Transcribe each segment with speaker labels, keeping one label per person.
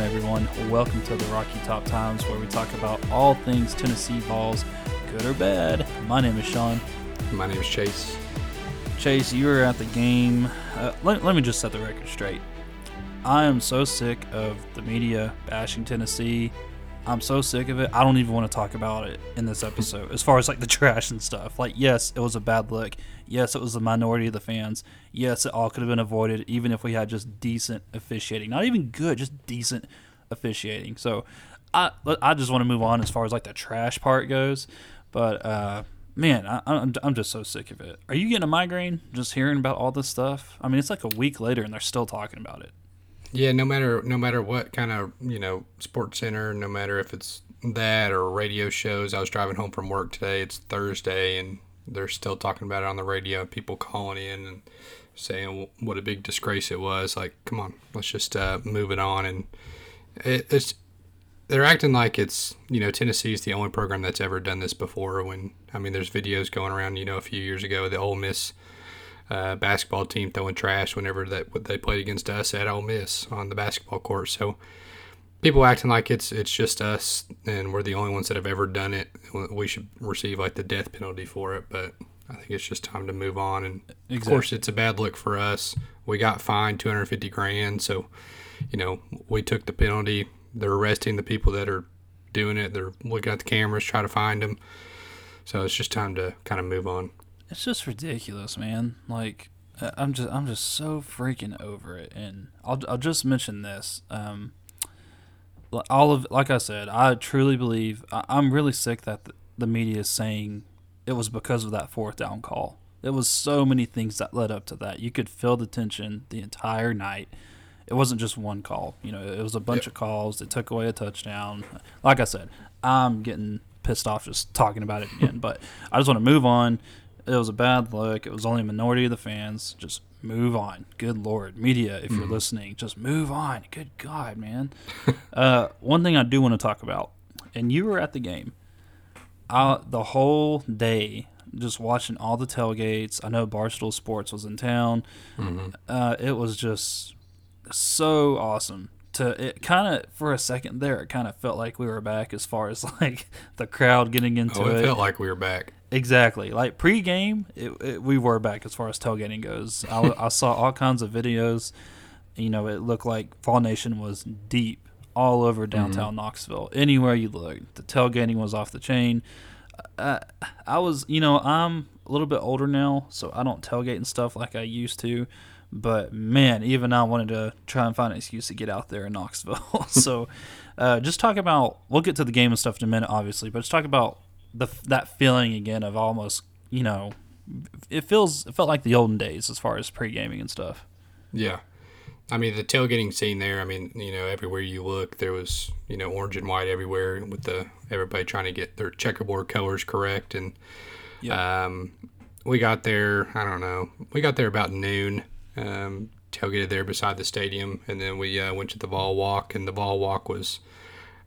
Speaker 1: on, everyone? Welcome to the Rocky Top Times, where we talk about all things Tennessee Vols, good or bad. My name is Sean.
Speaker 2: My name is Chase.
Speaker 1: Chase, you were at the game. Uh, let, let me just set the record straight. I am so sick of the media bashing Tennessee. I'm so sick of it. I don't even want to talk about it in this episode. as far as like the trash and stuff. Like, yes, it was a bad look. Yes, it was the minority of the fans. Yes, it all could have been avoided, even if we had just decent officiating. Not even good, just decent officiating. So, I I just want to move on as far as like the trash part goes. But uh, man, I, I'm I'm just so sick of it. Are you getting a migraine just hearing about all this stuff? I mean, it's like a week later and they're still talking about it.
Speaker 2: Yeah, no matter no matter what kind of you know sports center, no matter if it's that or radio shows. I was driving home from work today. It's Thursday, and they're still talking about it on the radio. People calling in and saying what a big disgrace it was. Like, come on, let's just uh, move it on. And it, it's they're acting like it's you know Tennessee's the only program that's ever done this before. When I mean, there's videos going around. You know, a few years ago, the Ole Miss uh, basketball team throwing trash whenever that they played against us at Ole Miss on the basketball court. So people acting like it's it's just us and we're the only ones that have ever done it. We should receive like the death penalty for it, but I think it's just time to move on. And exactly. of course, it's a bad look for us. We got fined 250 grand, so you know we took the penalty. They're arresting the people that are doing it. They're looking at the cameras, try to find them. So it's just time to kind of move on
Speaker 1: it's just ridiculous, man. Like I'm just I'm just so freaking over it. And I'll I'll just mention this. Um, all of like I said, I truly believe I, am really sick that the, the media is saying it was because of that fourth down call. It was so many things that led up to that. You could feel the tension the entire night. It wasn't just one call. You know, it was a bunch yep. of calls that took away a touchdown. Like I said, I'm getting pissed off just talking about it again. but I just want to move on it was a bad look. It was only a minority of the fans. Just move on. Good lord, media, if you're mm listening, just move on. Good God, man. uh, one thing I do want to talk about, and you were at the game. I, the whole day, just watching all the tailgates. I know Barstool Sports was in town. Mm-hmm. Uh, it was just so awesome to it kind of for a second there it kind of felt like we were back as far as like the crowd getting into oh,
Speaker 2: it,
Speaker 1: it
Speaker 2: felt like we were back
Speaker 1: Exactly. Like pre-game, it, it, we were back as far as tailgating goes. I, I, saw all kinds of videos. You know, it looked like Vol Nation was deep all over downtown mm-hmm. Knoxville. Anywhere you looked, the tailgating was off the chain. I, I was, you know, I'm a little bit older now, so I don't tailgate and stuff like I used to. But man, even I wanted to try and find an excuse to get out there in Knoxville. so, uh, just talk about. We'll get to the game and stuff in a minute, obviously, but just talk about the that feeling again of almost you know it feels it felt like the olden days as far as pre gaming and stuff.
Speaker 2: Yeah. I mean the tailgating scene there. I mean, you know, everywhere you look, there was you know orange and white everywhere, with the everybody trying to get their checkerboard colors correct. And yeah. um, we got there. I don't know. We got there about noon. Um, tailgated there beside the stadium, and then we uh, went to the Vol Walk, and the Vol Walk was.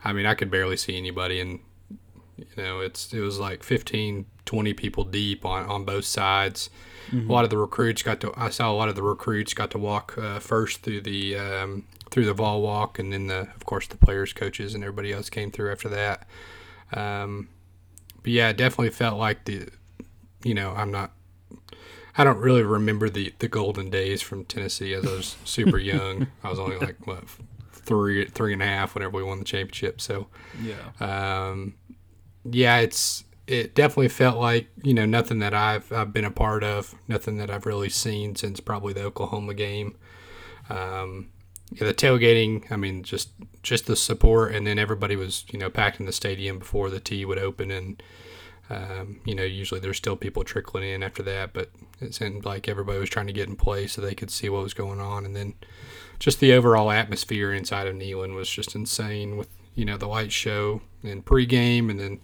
Speaker 2: I mean, I could barely see anybody, and you know, it's it was like 15, 20 people deep on, on both sides. Mm-hmm. A lot of the recruits got to. I saw a lot of the recruits got to walk uh, first through the um, through the Vol walk, and then the of course the players, coaches, and everybody else came through after that. Um, but yeah, it definitely felt like the. You know, I'm not. I don't really remember the the golden days from Tennessee as I was super young. I was only like what three three and a half whenever we won the championship. So
Speaker 1: yeah.
Speaker 2: Um, yeah, it's it definitely felt like you know nothing that I've I've been a part of, nothing that I've really seen since probably the Oklahoma game. Um, yeah, the tailgating, I mean, just just the support, and then everybody was you know packed in the stadium before the tee would open, and um, you know usually there's still people trickling in after that, but it seemed like everybody was trying to get in place so they could see what was going on, and then just the overall atmosphere inside of Neyland was just insane with you know the light show and pregame, and then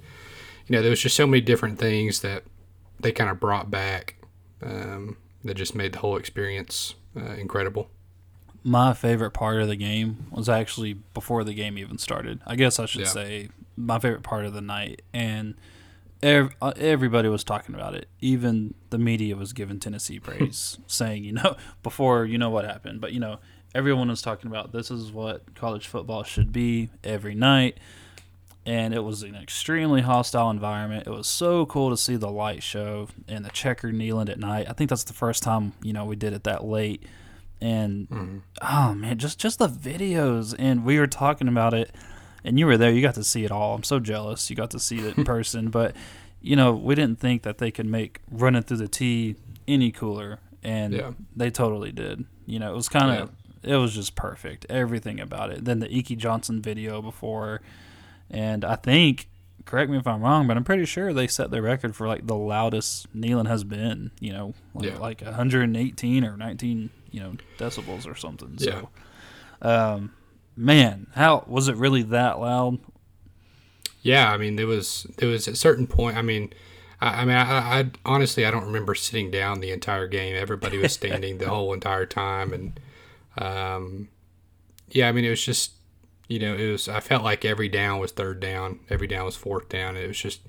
Speaker 2: you know there was just so many different things that they kind of brought back um, that just made the whole experience uh, incredible.
Speaker 1: My favorite part of the game was actually before the game even started. I guess I should yeah. say my favorite part of the night, and ev- uh, everybody was talking about it. Even the media was giving Tennessee praise, saying, you know, before you know what happened, but you know, everyone was talking about this is what college football should be every night. And it was an extremely hostile environment. It was so cool to see the light show and the checker Neyland at night. I think that's the first time you know we did it that late. And
Speaker 2: Mm-hmm.
Speaker 1: oh man, just just the videos. And we were talking about it, and you were there. You got to see it all. I'm so jealous. You got to see it in person. But you know, we didn't think that they could make running through the T any cooler, and
Speaker 2: Yeah.
Speaker 1: they totally did. You know, it was kind of it was just perfect. Everything about it. Then the Iki Johnson video before, and I think. Correct me if I'm wrong, but I'm pretty sure they set the record for like the loudest Neyland has been. You know, like,
Speaker 2: Yeah.
Speaker 1: like 118 or 19, you know, decibels or something.
Speaker 2: Yeah.
Speaker 1: So, um, man, how was it really that loud?
Speaker 2: Yeah, I mean, there was there was a certain point. I mean, I, I mean, I, I honestly I don't remember sitting down the entire game. Everybody was standing the whole entire time, and um, yeah, I mean, it was just you know, it was. I felt like every down was third down, every down was fourth down. It was just,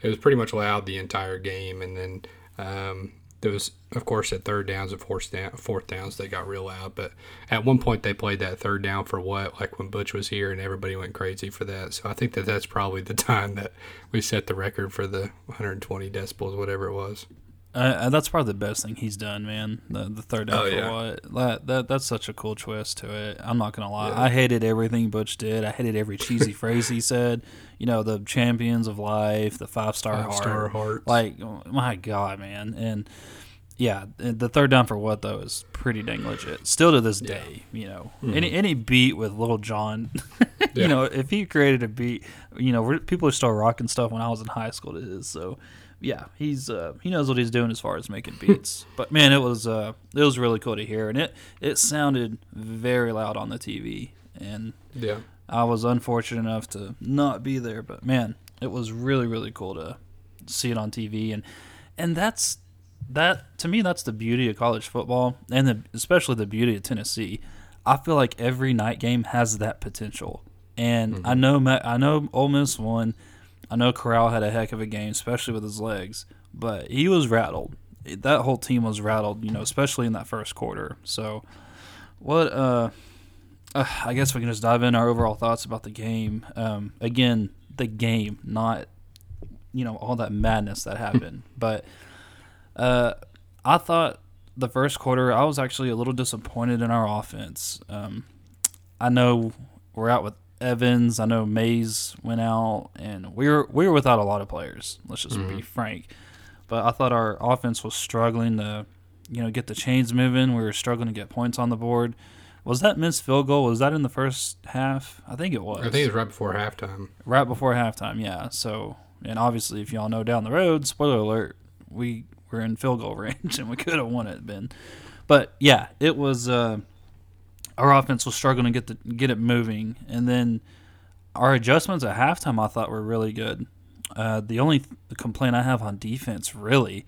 Speaker 2: it was pretty much loud the entire game, and then um, there was, of course, at third downs and fourth fourth downs they got real loud. But at one point they played that third down for what, like when Butch was here, and everybody went crazy for that. So I think that that's probably the time that we set the record for the 120 decibels, whatever it was.
Speaker 1: Uh, that's probably the best thing he's done, man. The, the third down
Speaker 2: Oh,
Speaker 1: for
Speaker 2: yeah.
Speaker 1: what? That, that that's such a cool twist to it. I'm not gonna lie.
Speaker 2: Yeah.
Speaker 1: I hated everything Butch did. I hated every cheesy phrase he said. You know, the champions of life, the five star heart.
Speaker 2: Five-star hearts.
Speaker 1: Like, oh, my God, man. And yeah, the third down for what though is pretty dang legit. Still to this
Speaker 2: Yeah. Mm-hmm.
Speaker 1: day, you know, any any beat with Lil Jon, you
Speaker 2: Yeah.
Speaker 1: know, if he created a beat, you know, people are still rocking stuff when I was in high school to his. So yeah, he's uh, he knows what he's doing as far as making beats. but man, it was uh, it was really cool to hear, and it it sounded very loud on the TV, and
Speaker 2: Yeah.
Speaker 1: I was unfortunate enough to not be there, but man, it was really really cool to see it on TV, and and that's that to me that's the beauty of college football, and the, especially the beauty of Tennessee. I feel like every night game has that potential, and I know I know Ole Miss won. I know Corral had a heck of a game, especially with his legs, but he was rattled. That whole team was rattled, you know, especially in that first quarter. So, what uh uh, I guess we can just dive in our overall thoughts about the game. Um, again, the game, not you know all that madness that happened. but uh, I thought the first quarter, I was actually a little disappointed in our offense. Um, I know we're out with Evans. I know Mays went out, and we were we were without a lot of players. Let's just be frank. But I thought our offense was struggling to, you know, get the chains moving. We were struggling to get points on the board. Was that missed field goal? Was that in the first half? I think it was.
Speaker 2: I think it was right before halftime.
Speaker 1: right before halftime. Yeah. So, and obviously, if y'all know down the road, spoiler alert, we were in field goal range and we could have won it. Ben, but yeah, it was. Uh, our offense was struggling to get the get it moving, and then our adjustments at halftime I thought were really good. Uh, the only th- complaint I have on defense really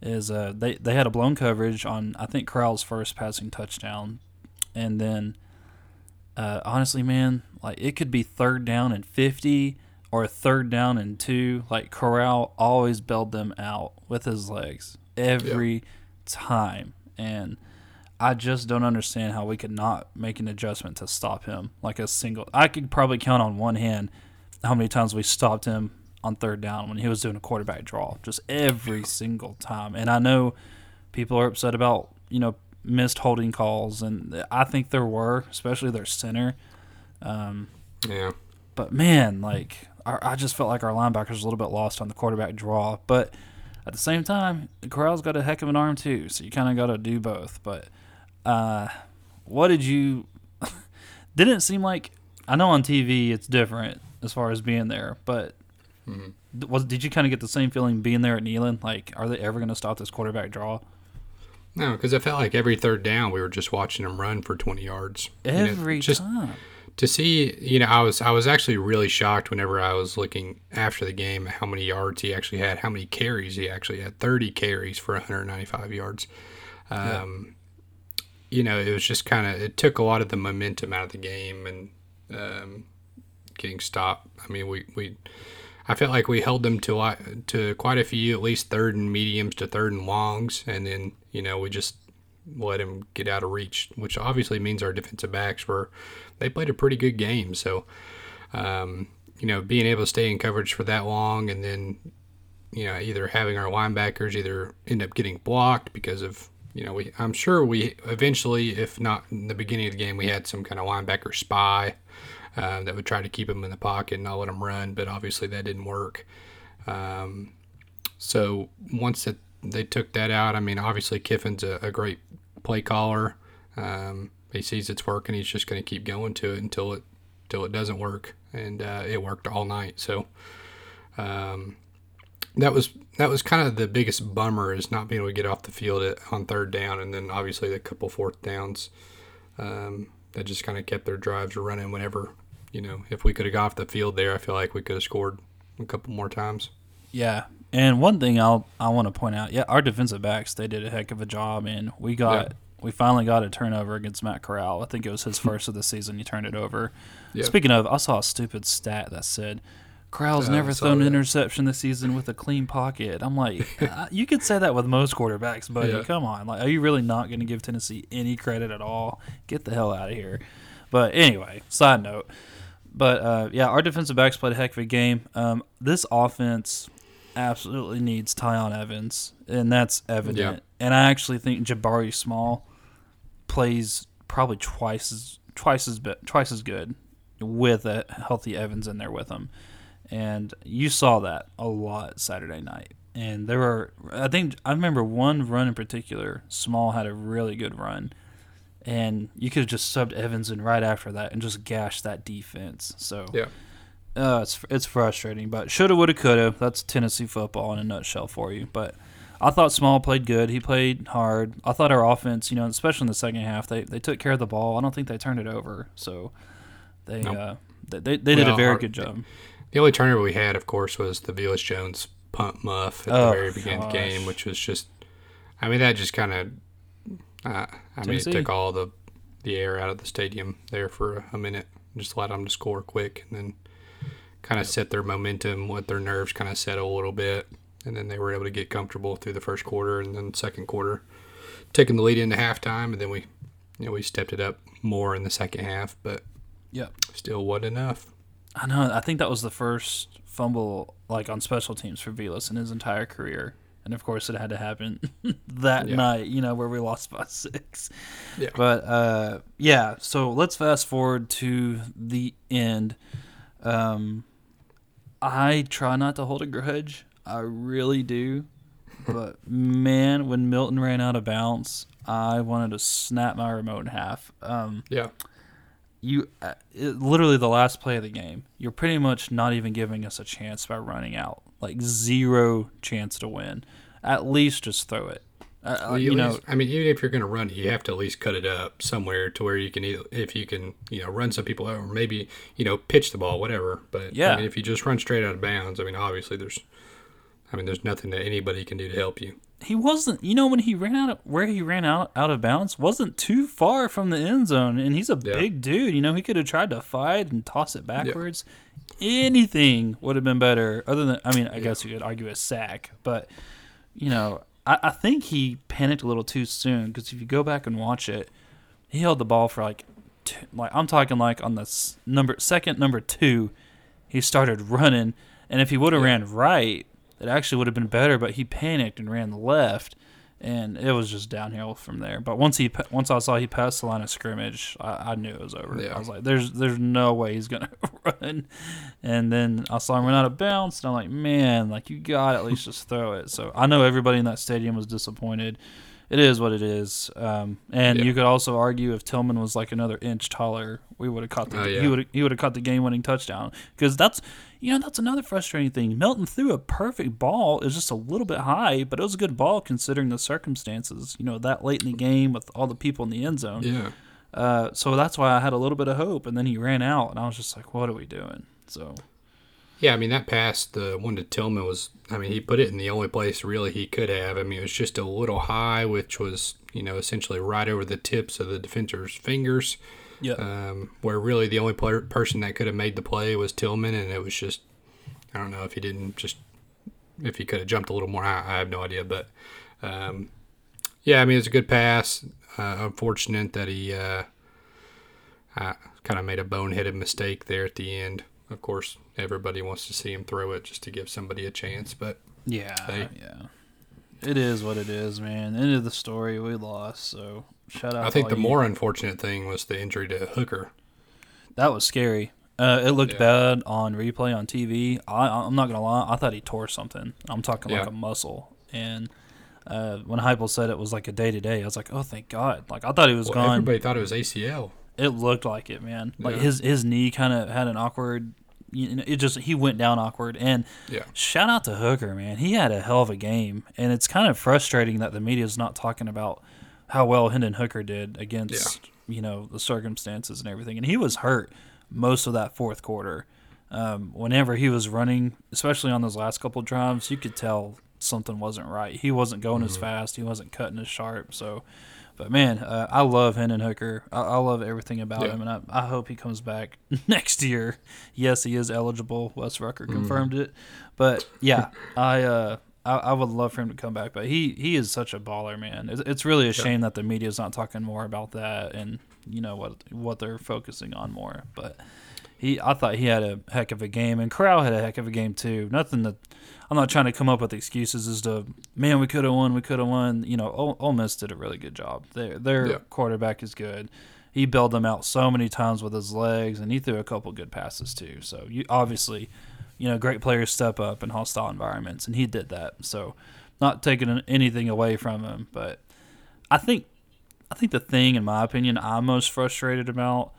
Speaker 1: is uh, they they had a blown coverage on I think Corral's first passing touchdown, and then uh, honestly, man, like it could be third down and fifty or third down and two. Like Corral always bailed them out with his legs every time, and I just don't understand how we could not make an adjustment to stop him. Like a single, I could probably count on one hand how many times we stopped him on third down when he was doing a quarterback draw, just every single time. And I know people are upset about you know missed holding calls, and I think there were, especially their center. Um,
Speaker 2: Yeah.
Speaker 1: but man, like our, I just felt like our linebackers was a little bit lost on the quarterback draw. But at the same time, Corral's got a heck of an arm too, so you kind of got to do both. But uh, what did you? didn't seem like I know on TV it's different as far as being there, but d- was did you kind of get the same feeling being there at Neyland? Like, are they ever going to stop this quarterback draw?
Speaker 2: No, because I felt like every third down we were just watching him run for 20 yards. You know,
Speaker 1: Every
Speaker 2: just
Speaker 1: time.
Speaker 2: to see, you know, I was I was actually really shocked whenever I was looking after the game how many yards he actually had, how many carries he actually had. 30 carries for 195 yards. Um, You know, it was just kind of it took a lot of the momentum out of the game and um, getting stopped. I mean, we we I felt like we held them to to quite a few, at least third and mediums to third and longs, and then you know we just let him get out of reach, which obviously means our defensive backs were they played a pretty good game. So, um, you know, being able to stay in coverage for that long, and then you know either having our linebackers either end up getting blocked because of you know we I'm sure we eventually, if not in the beginning of the game, we had some kind of linebacker spy uh, that would try to keep him in the pocket and not let him run, but obviously that didn't work. Um, so once it, they took that out, I mean, obviously Kiffin's a, a great play caller. Um, he sees it's working, he's just going to keep going to it until it until it doesn't work, and uh, it worked all night. So um, that was that was kind of the biggest bummer is not being able to get off the field at, on third down, and then obviously the couple fourth downs um, that just kind of kept their drives running whenever you know, if we could have got off the field there, I feel like we could have scored a couple more times.
Speaker 1: Yeah. And one thing I'll I want to point out, yeah, our defensive backs they did a heck of a job, and we got yeah. we finally got a turnover against Matt Corral. I think it was his first of the season. He turned it over. Yeah. Speaking of, I saw a stupid stat that said Corral's never thrown an interception this season with a clean pocket. I'm like, uh, you could say that with most quarterbacks, buddy. Yeah. Come on, like, are you really not going to give Tennessee any credit at all? Get the hell out of here. But anyway, side note. But uh, yeah, our defensive backs played a heck of a game. Um, this offense absolutely needs Tiyon Evans, and that's evident. Yeah. And I actually think Jabari Small plays probably twice as twice as twice as good with a healthy Evans in there with him. And you saw that a lot Saturday night. And there were, I think, I remember one run in particular. Small had a really good run and you could have just subbed Evans in right after that and just gashed that defense. So
Speaker 2: yeah,
Speaker 1: uh, it's it's frustrating, but shoulda, woulda, coulda. That's Tennessee football in a nutshell for you. But I thought Small played good. He played hard. I thought our offense, you know, especially in the second half, they they took care of the ball. I don't think they turned it over. So they nope. uh, they they, they did a very our, good job.
Speaker 2: The only turnover we had, of course, was the Velus Jones punt muff at oh, the very beginning of the game, which was just, I mean, that just kind of uh, I Tennessee. mean, it took all the the air out of the stadium there for a minute. Just let them to score quick, and then kind of set their momentum, let their nerves kind of settle a little bit, and then they were able to get comfortable through the first quarter and then second quarter, taking the lead into halftime, and then we, you know, we stepped it up more in the second half, but
Speaker 1: yeah,
Speaker 2: still wasn't enough.
Speaker 1: I know. I think that was the first fumble like on special teams for Velus in his entire career and of course it had to happen that yeah. night you know where we lost by six yeah. but uh, yeah so let's fast forward to the end um, i try not to hold a grudge i really do but man when milton ran out of bounds i wanted to snap my remote in half um,
Speaker 2: yeah
Speaker 1: you uh, it, literally the last play of the game you're pretty much not even giving us a chance by running out like zero chance to win. At least just throw it. Uh, well, you, you know,
Speaker 2: least, I mean, even if you're going to run it, you have to at least cut it up somewhere to where you can, either, if you can, you know, run some people out, or maybe, you know, pitch the ball, whatever. But yeah, I mean, if you just run straight out of bounds, I mean, obviously there's, I mean, there's nothing that anybody can do to help you.
Speaker 1: He wasn't, you know, when he ran out, of, where he ran out out of bounds wasn't too far from the end zone, and he's a yeah. big dude. You know, he could have tried to fight and toss it backwards. Yeah anything would have been better other than I mean I yeah. guess you could argue a sack, but you know I, I think he panicked a little too soon because if you go back and watch it, he held the ball for like two, like I'm talking like on the number second number two, he started running, and if he would have ran right, it actually would have been better. But he panicked and ran left, and it was just downhill from there. But once he once I saw he passed the line of scrimmage, I, I knew it was over. Yeah. I was like, "There's there's no way he's gonna run." And then I saw him run out of bounds, and I'm like, "Man, like you got at least just throw it." So I know everybody in that stadium was disappointed. It is what it is. Um, and yeah. you could also argue if Tillman was like another inch taller, we would have caught the uh, yeah. he would he would have caught the game winning touchdown because that's you know, that's another frustrating thing. Milton threw a perfect ball. It was just a little bit high, but it was a good ball considering the circumstances. You know, that late in the game with all the people in the end zone.
Speaker 2: Yeah.
Speaker 1: Uh, so that's why I had a little bit of hope, and then he ran out, and I was just like, "What are we doing?" So.
Speaker 2: Yeah, I mean that pass, the one to Tillman was. I mean, he put it in the only place really he could have. I mean, it was just a little high, which was you know essentially right over the tips of the defender's fingers.
Speaker 1: Yeah.
Speaker 2: Um, where really the only player, person that could have made the play was Tillman, and it was just, I don't know if he didn't just if he could have jumped a little more. I, I have no idea, but um, yeah, I mean it's a good pass. Uh, unfortunate that he uh, kind of made a boneheaded mistake there at the end. Of course, everybody wants to see him throw it just to give somebody a chance, but
Speaker 1: yeah, hey. yeah, it is what it is, man. End of the story. We lost, so shout out.
Speaker 2: I think the you. more unfortunate thing was the injury to Hooker.
Speaker 1: That was scary. Uh, it looked yeah. bad on replay on TV. I, I'm not gonna lie. I thought he tore something. I'm talking yeah. like a muscle. And uh, when Heupel said it was like a day to day, I was like, oh, thank God. Like I thought he was well, gone.
Speaker 2: Everybody thought it was ACL.
Speaker 1: It looked like it, man. Like yeah. his his knee kind of had an awkward. You know, it just he went down awkward. And
Speaker 2: yeah.
Speaker 1: shout out to Hooker, man. He had a hell of a game, and it's kind of frustrating that the media is not talking about how well Hendon Hooker did against you know the circumstances and everything. And he was hurt most of that fourth quarter. Um, whenever he was running, especially on those last couple drives, you could tell something wasn't right. He wasn't going mm-hmm. as fast. He wasn't cutting as sharp. So, but man, uh, I love Hendon Hooker. I, I love everything about yeah. him, and I, I, hope he comes back next year. Yes, he is eligible. Wes Rucker mm-hmm. confirmed mm. it. But yeah, I, uh, I, I would love for him to come back. But he he is such a baller, man. It's, it's really a shame that the media is not talking more about that and you know what what they're focusing on more. But he, I thought he had a heck of a game, and Corral had a heck of a game too. Nothing that I'm not trying to come up with excuses as to man we could have won, we could have won. You know, Ole, Ole Miss did a really good job. Their their yeah. quarterback is good. He bailed them out so many times with his legs, and he threw a couple good passes too. So you obviously, you know, great players step up in hostile environments, and he did that. So not taking anything away from him, but I think I think the thing, in my opinion, I'm most frustrated about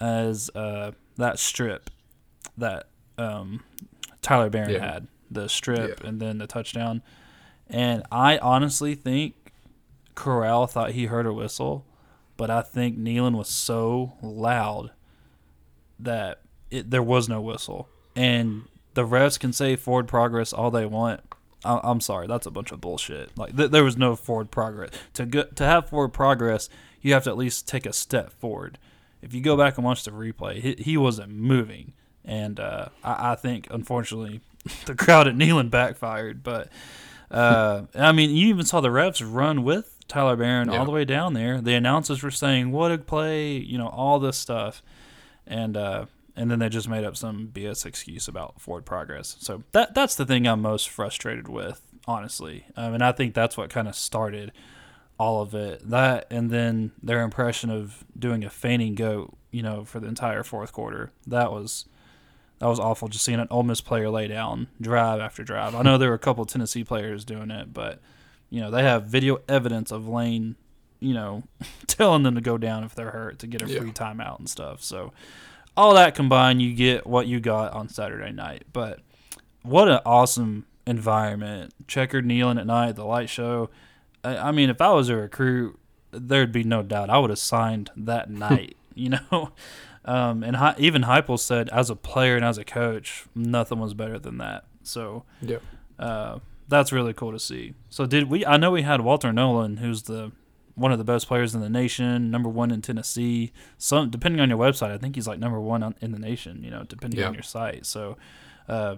Speaker 1: is uh, that strip that um, Tyler Baron yeah. had the strip yeah. and then the touchdown. And I honestly think Corral thought he heard a whistle, but I think Neyland was so loud that it, there was no whistle. And the refs can say forward progress all they want. I, am sorry, that's a bunch of bullshit. Like th- there was no forward progress. To go, to have forward progress, you have to at least take a step forward. If you go back and watch the replay, he, he wasn't moving, and uh, I, I, think unfortunately the crowd at Neyland backfired. But uh, I mean, you even saw the refs run with Tyler Baron yeah. all the way down there. The announcers were saying, "What a play!" You know, all this stuff, and uh, and then they just made up some BS excuse about forward progress. So that that's the thing I'm most frustrated with, honestly. Um, and I think that's what kind of started all of it. That and then their impression of doing a feigning goat, you know, for the entire fourth quarter. That was that was awful. Just seeing an Ole Miss player lay down drive after drive. I know there were a couple Tennessee players doing it, but you know they have video evidence of Lane, you know, telling them to go down if they're hurt to get a free timeout and stuff. So all that combined, you get what you got on Saturday night. But what an awesome environment! Checkered Neyland at night, the light show. I, I mean, if I was a recruit, there'd be no doubt I would have signed that night. you know, um, and Hi- even Heupel said, as a player and as a coach, nothing was better than that. So
Speaker 2: yeah,
Speaker 1: uh, that's really cool to see. So did we? I know we had Walter Nolen, who's the one of the best players in the nation, number one in Tennessee. Some depending on your website, I think he's like number one in the nation. You know, depending yeah. on your site. So, uh,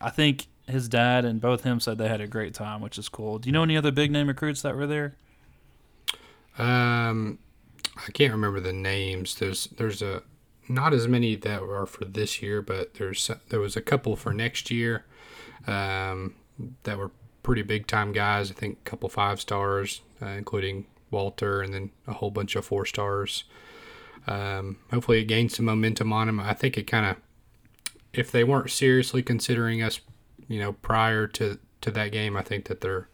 Speaker 1: I think his dad and both him said they had a great time, which is cool. Do you know any other big name recruits that were there?
Speaker 2: Um, I can't remember the names. There's there's a not as many that are for this year, but there's there was a couple for next year. Um, that were pretty big time guys. I think a couple five stars, uh, including Walter, and then a whole bunch of four stars. Um, hopefully, it gained some momentum on them. I think it kind of, if they weren't seriously considering us, you know, prior to to that game, I think that they're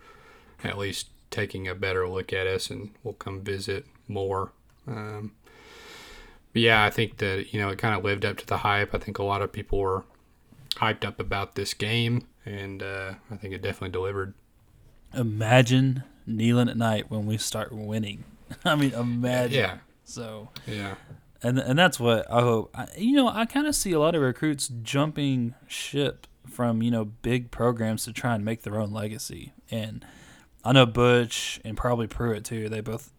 Speaker 2: at least taking a better look at us and will come visit more. Um, but yeah, I think that you know it kind of lived up to the hype. I think a lot of people were hyped up about this game, and uh, I think it definitely delivered.
Speaker 1: Imagine Neyland at night when we start winning. I mean, imagine.
Speaker 2: Yeah.
Speaker 1: So.
Speaker 2: Yeah.
Speaker 1: And and that's what I hope. I, you know, I kind of see a lot of recruits jumping ship from you know big programs to try and make their own legacy. And I know Butch and probably Pruitt too. They both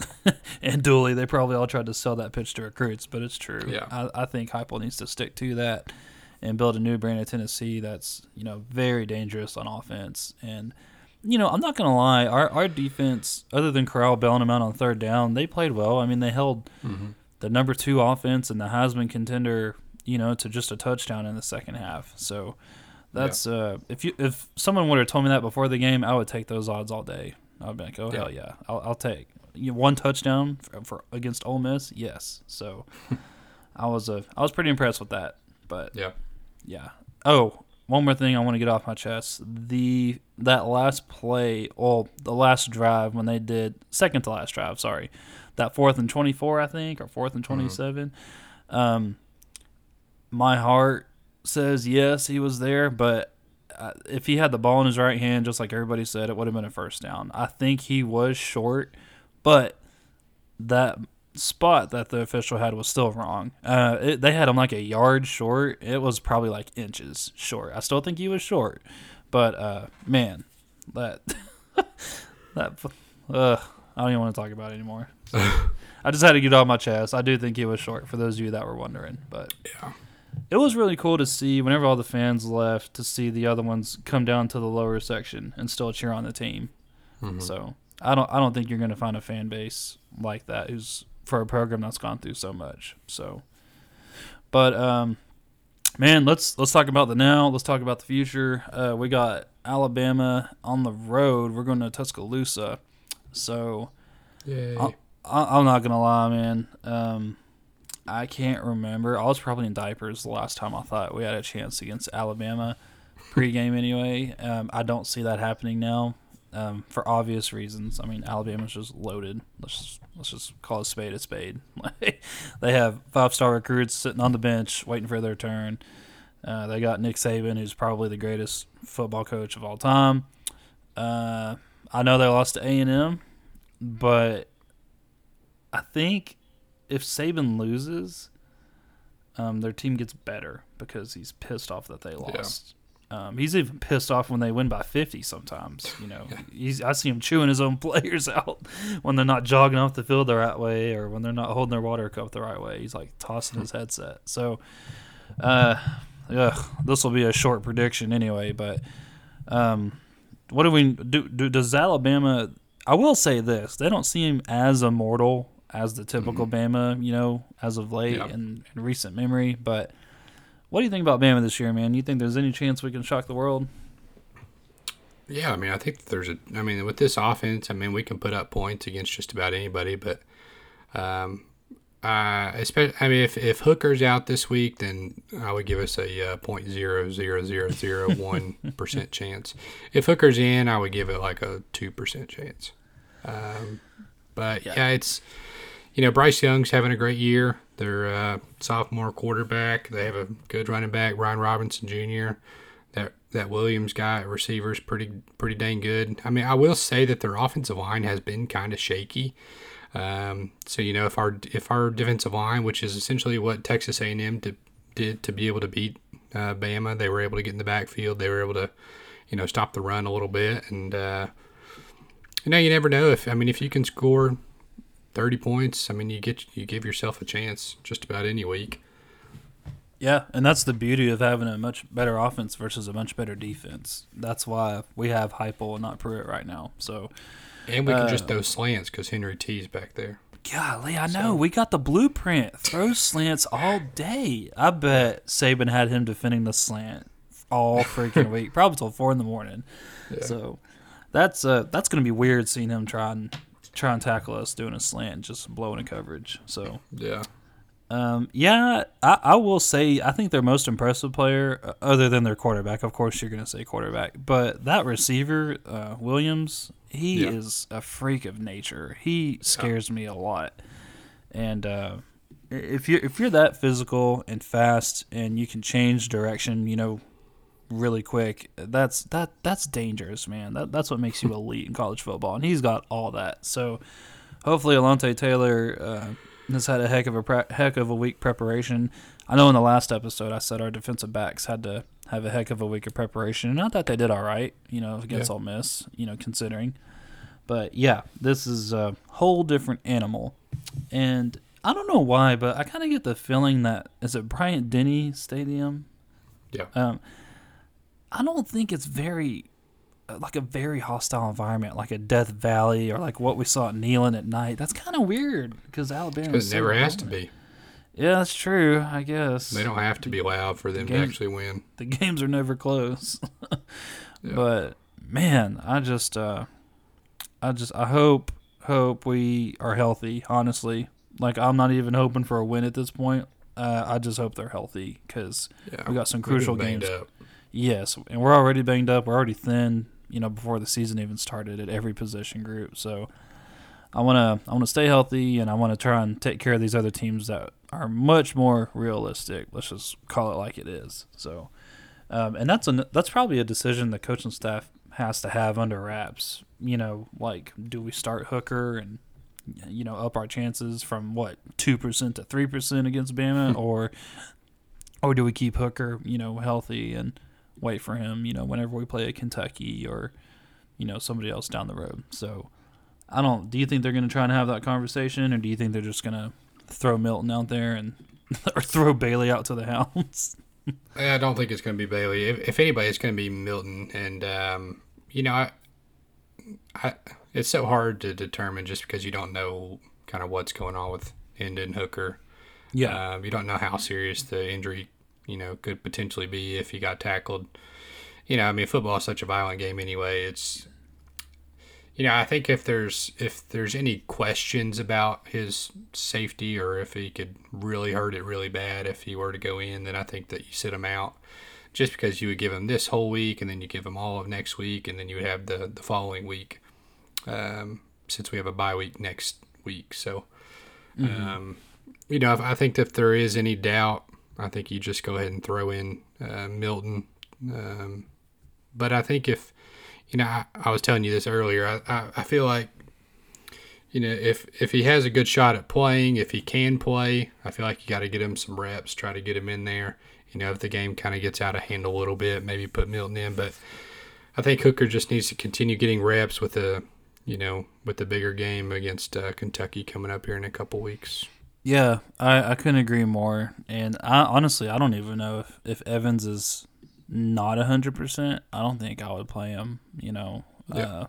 Speaker 1: and Dooley. They probably all tried to sell that pitch to recruits, but it's true.
Speaker 2: Yeah.
Speaker 1: I, I think Heupel needs to stick to that and build a new brand of Tennessee that's you know very dangerous on offense. And you know, I'm not gonna lie, our our defense, other than Corral bailing them out on third down, they played well. I mean, they held
Speaker 2: Mm-hmm.
Speaker 1: the number two offense and the Heisman contender, you know, to just a touchdown in the second half. So that's uh, if you if someone would have told me that before the game, I would take those odds all day. I'd be like, oh
Speaker 2: Yeah.
Speaker 1: hell yeah, I'll, I'll take you know, one touchdown for, for against Ole Miss. Yes, so I was uh, I was pretty impressed with that. But
Speaker 2: Yeah.
Speaker 1: yeah. Oh, one more thing I want to get off my chest. The that last play, well, the last drive when they did second to last drive, sorry. That fourth and 24, I think, or fourth and 27. Um my heart says yes, he was there, but uh, if he had the ball in his right hand just like everybody said, it would have been a first down. I think he was short, but that spot that the official had was still wrong. Uh, it, they had him like a yard short. It was probably like inches short. I still think he was short, but uh, man, that that uh, I don't even want to talk about it anymore. I just had to get off my chest. I do think he was short. For those of you that were wondering, but
Speaker 2: Yeah.
Speaker 1: it was really cool to see whenever all the fans left to see the other ones come down to the lower section and still cheer on the team.
Speaker 2: Mhm.
Speaker 1: So I don't I don't think you're going to find a fan base like that who's for a program that's gone through so much. So, but um, man, let's let's talk about the now. Let's talk about the future. Uh, we got Alabama on the road. We're going to Tuscaloosa. So. I, I'm not gonna lie, man. Um, I can't remember. I was probably in diapers the last time I thought we had a chance against Alabama pregame. Anyway, um, I don't see that happening now. Um, for obvious reasons. I mean, Alabama's just loaded. Let's just, let's just call a spade a spade. they have five star recruits sitting on the bench waiting for their turn. Uh, they got Nick Saban, who's probably the greatest football coach of all time. Uh, I know they lost to A and M, but I think if Saban loses, um, their team gets better because he's pissed off that they lost. Um, he's even pissed off when they win by 50 sometimes. You know, he's, I see him chewing his own players out when they're not jogging off the field the right way or when they're not holding their water cup the right way. He's like tossing his headset. So, uh, this will be a short prediction anyway. But um, what do we do, do? Does Alabama? I will say this: they don't seem as immortal as the typical Bama, you know, as of late
Speaker 2: Yeah.
Speaker 1: in, in recent memory. But what do you think about Bama this year, man? You think there's any chance we can shock the world?
Speaker 2: Yeah, I mean, I think there's a. I mean, with this offense, I mean, we can put up points against just about anybody. But, um, uh, especially, I mean, if, if Hooker's out this week, then I would give us a uh, point zero zero zero zero one percent chance. If Hooker's in, I would give it like a two percent chance. Um, but
Speaker 1: Yeah.
Speaker 2: yeah. it's you know Bryce Young's having a great year. Their uh, sophomore quarterback. They have a good running back, Brian Robinson Jr. That that Williams guy at receiver's pretty pretty dang good. I mean, I will say that their offensive line has been kind of shaky. Um, so you know, if our if our defensive line, which is essentially what Texas A&M did to be able to beat uh, Bama, they were able to get in the backfield. They were able to, you know, stop the run a little bit. And uh, you know, you never know if I mean if you can score thirty points. I mean, you get you give yourself a chance just about any week.
Speaker 1: Yeah, and that's the beauty of having a much better offense versus a much better defense. That's why we have Heupel and not Pruitt right now. So,
Speaker 2: And we can
Speaker 1: Uh,
Speaker 2: just throw slants because Henry T's back there.
Speaker 1: golly, I know we got the blueprint. Throw slants all day. I bet Saban had him defending the slant all freaking week, probably till four in the morning. So, that's uh that's gonna be weird seeing him try and try and tackle us doing a slant, just blowing a coverage. So.
Speaker 2: Yeah.
Speaker 1: Um, yeah, I, I will say I think their most impressive player, uh, other than their quarterback, of course you're going to say quarterback, but that receiver, uh, Williams, he
Speaker 2: Yeah.
Speaker 1: is a freak of nature. He scares me a lot, and uh, if you if you're that physical and fast and you can change direction, you know, really quick, that's that that's dangerous, man. That that's what makes you elite in college football, and he's got all that. So hopefully Alontae Taylor uh, has had a heck of a pre- heck of a week preparation. I know in the last episode I said our defensive backs had to have a heck of a week of preparation. and Not that they did all right, you know, against
Speaker 2: Yeah.
Speaker 1: Ole Miss, you know, considering. But yeah, this is a whole different animal, and I don't know why, but I kind of get the feeling that is it Bryant Denny Stadium.
Speaker 2: Yeah.
Speaker 1: Um, I don't think it's very uh, like a very hostile environment, like a Death Valley or like what we saw at Neyland at night. That's kind of weird because Alabama.
Speaker 2: Because it never has to be.
Speaker 1: Yeah, that's true. I guess
Speaker 2: They don't have to be loud for them to actually win.
Speaker 1: the games are never close.
Speaker 2: Yeah.
Speaker 1: But man, I just uh I just I hope hope we are healthy, honestly. Like I'm not even hoping for a win at this point. Uh, I just hope they're healthy cuz
Speaker 2: Yeah.
Speaker 1: we got some crucial games.
Speaker 2: up.
Speaker 1: Yes, and we're already banged up. We're already thin, you know, before the season even started at every position group. So I want to I want to stay healthy and I want to try and take care of these other teams that are much more realistic. Let's just call it like it is. So um, and that's a that's probably a decision the coaching staff has to have under wraps. You know, like do we start Hooker and you know up our chances from what two percent to three percent against Bama, or or do we keep Hooker you know healthy and wait for him you know whenever we play at Kentucky or you know somebody else down the road. So I don't. Do you think they're going to try and have that conversation, or do you think they're just going to throw Milton out there and or throw Bailey out to the hounds?
Speaker 2: I don't think it's going to be Bailey. If, if anybody, it's going to be Milton. And um, you know, I, I, it's so hard to determine just because you don't know kind of what's going on with Hendon Hooker. Um, you don't know how serious the injury, you know, could potentially be if he got tackled. You know, I mean, football is such a violent game anyway. It's, you know, I think if there's if there's any questions about his safety or if he could really hurt it really bad if he were to go in, then I think that you sit him out. Just because you would give him this whole week and then you give him all of next week and then you would have the the following week, um, since we have a bye week next week. So, um, you know, if, I think if there is any doubt, I think you just go ahead and throw in uh, Milton. Um, but I think if, you know, I, I was telling you this earlier, I, I, I feel like, you know, if, if he has a good shot at playing, if he can play, I feel like you got to get him some reps, try to get him in there. You know, if the game kind of gets out of hand a little bit, maybe put Milton in. But I think Hooker just needs to continue getting reps with the, you know, with the bigger game against uh, Kentucky coming up here in a couple weeks.
Speaker 1: Yeah, I, I couldn't agree more. And I honestly, I don't even know if, if Evans is not hundred percent. I don't think I would play him. You know,
Speaker 2: Yeah.
Speaker 1: uh,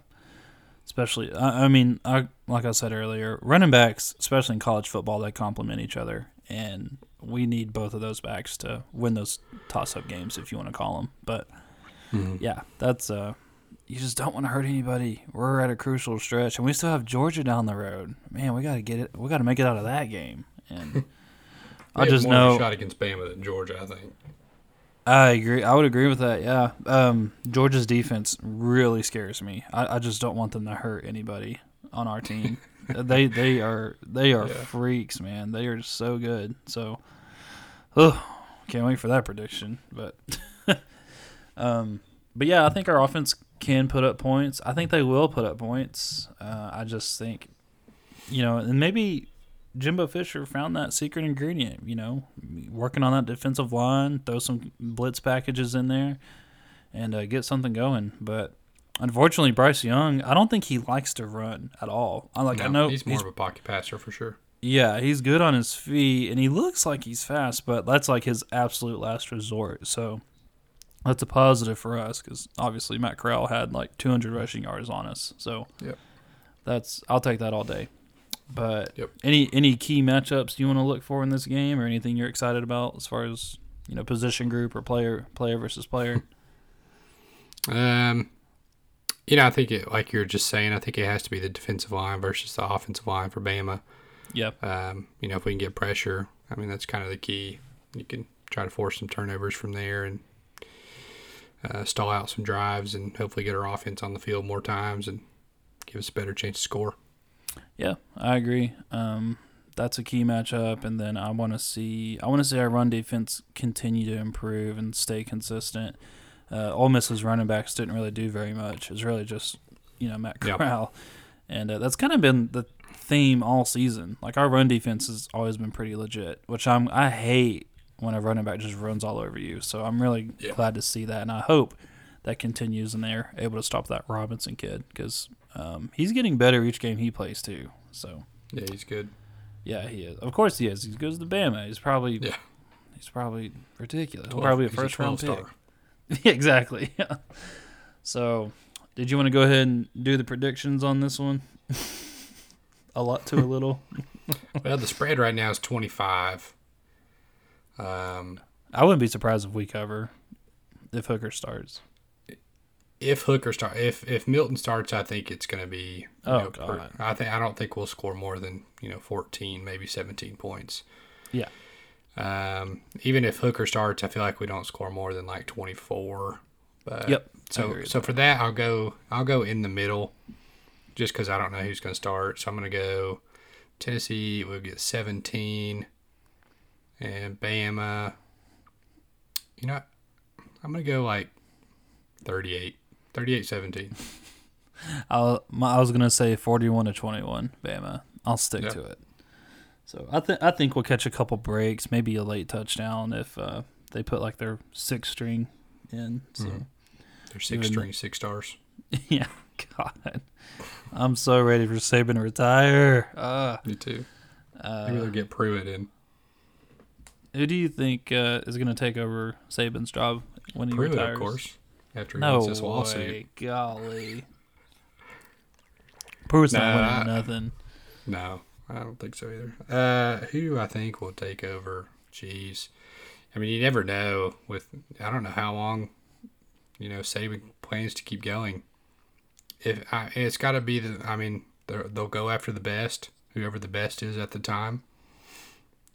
Speaker 1: especially. I, I mean, I like I said earlier, running backs, especially in college football, they complement each other, and we need both of those backs to win those toss-up games, if you want to call them. But yeah, that's uh, you just don't want to hurt anybody. We're at a crucial stretch, and we still have Georgia down the road. Man, we got to get it. We got to make it out of that game. And I just
Speaker 2: more of a
Speaker 1: know.
Speaker 2: shot against Bama than Georgia, I think.
Speaker 1: I agree. I would agree with that. Yeah. Um, Georgia's defense really scares me. I, I just don't want them to hurt anybody on our team. they they are they are
Speaker 2: Yeah.
Speaker 1: freaks, man. They are so good. So, oh, can't wait for that prediction. But, um, but yeah, I think our offense can put up points. I think they will put up points. Uh, I just think, you know, and maybe Jimbo Fisher found that secret ingredient, you know, working on that defensive line, throw some blitz packages in there, and uh, get something going. But unfortunately, Bryce Young, I don't think he likes to run at all. I like I know
Speaker 2: he's more of a pocket passer for sure.
Speaker 1: yeah, he's good on his feet, and he looks like he's fast, but that's like his absolute last resort. So that's a positive for us because obviously Matt Corral had like 200 rushing yards on us. So
Speaker 2: Yep.
Speaker 1: that's I'll take that all day. But
Speaker 2: Yep.
Speaker 1: any any key matchups you want to look for in this game, or anything you're excited about as far as you know position group or player player versus player?
Speaker 2: Um, you know, I think it, like you're just saying, I think it has to be the defensive line versus the offensive line for Bama.
Speaker 1: yep.
Speaker 2: Um, you know, if we can get pressure, I mean, that's kind of the key. You can try to force some turnovers from there and uh, stall out some drives and hopefully get our offense on the field more times and give us a better chance to score.
Speaker 1: Yeah, I agree. Um, that's a key matchup, and then I want to see I want to see our run defense continue to improve and stay consistent. Uh, Ole Miss's running backs didn't really do very much. It was really just you know Matt
Speaker 2: Yep.
Speaker 1: Corral, and uh, that's kind of been the theme all season. Like our run defense has always been pretty legit, which I'm I hate when a running back just runs all over you. So I'm really
Speaker 2: Yeah.
Speaker 1: glad to see that, and I hope that continues and they're able to stop that Robinson kid because um, he's getting better each game he plays too. So
Speaker 2: Yeah, he's good.
Speaker 1: yeah, he is. Of course he is. He goes to the Bama. He's probably
Speaker 2: Yeah.
Speaker 1: he's probably ridiculous. He'll
Speaker 2: 12
Speaker 1: probably a
Speaker 2: he's a
Speaker 1: first round
Speaker 2: 12
Speaker 1: pick. Yeah, exactly. Yeah. So, did you want to go ahead and do the predictions on this one? a lot to a little.
Speaker 2: Well, the spread right now is 25. Um,
Speaker 1: I wouldn't be surprised if we cover if Hooker starts.
Speaker 2: if Hooker start, if if Milton starts, I think it's going to be.
Speaker 1: Oh,
Speaker 2: know, per- I think I don't think we'll score more than you know 14, maybe 17 points.
Speaker 1: Yeah.
Speaker 2: Um, even if Hooker starts, I feel like we don't score more than like 24. But
Speaker 1: Yep,
Speaker 2: So so for that, I'll go I'll go in the middle, just because I don't know who's going to start. So I'm going to go Tennessee. We'll get 17, and Bama. You know, I'm going to go like 38, 38, 17.
Speaker 1: I'll, I was gonna say forty-one to twenty-one, Bama. I'll stick
Speaker 2: Yeah.
Speaker 1: to it. So I think I think we'll catch a couple breaks, maybe a late touchdown if uh, they put like their six string in. So
Speaker 2: Mhm. They're six string, six stars.
Speaker 1: yeah, God, I'm so ready for Saban to retire. Uh,
Speaker 2: Me too.
Speaker 1: uh,
Speaker 2: Maybe they'll get Pruitt in.
Speaker 1: Who do you think uh, is gonna take over Saban's job when he
Speaker 2: Pruitt,
Speaker 1: retires?
Speaker 2: of course. After he
Speaker 1: No
Speaker 2: wins this lawsuit.
Speaker 1: way, golly. Pruitt's not winning
Speaker 2: I-
Speaker 1: nothing.
Speaker 2: No, I don't think so either. Uh, who I think will take over? Jeez, I mean, you never know. With I don't know how long, you know, Saban plans to keep going. If I, it's got to be the, I mean, they'll go after the best, whoever the best is at the time.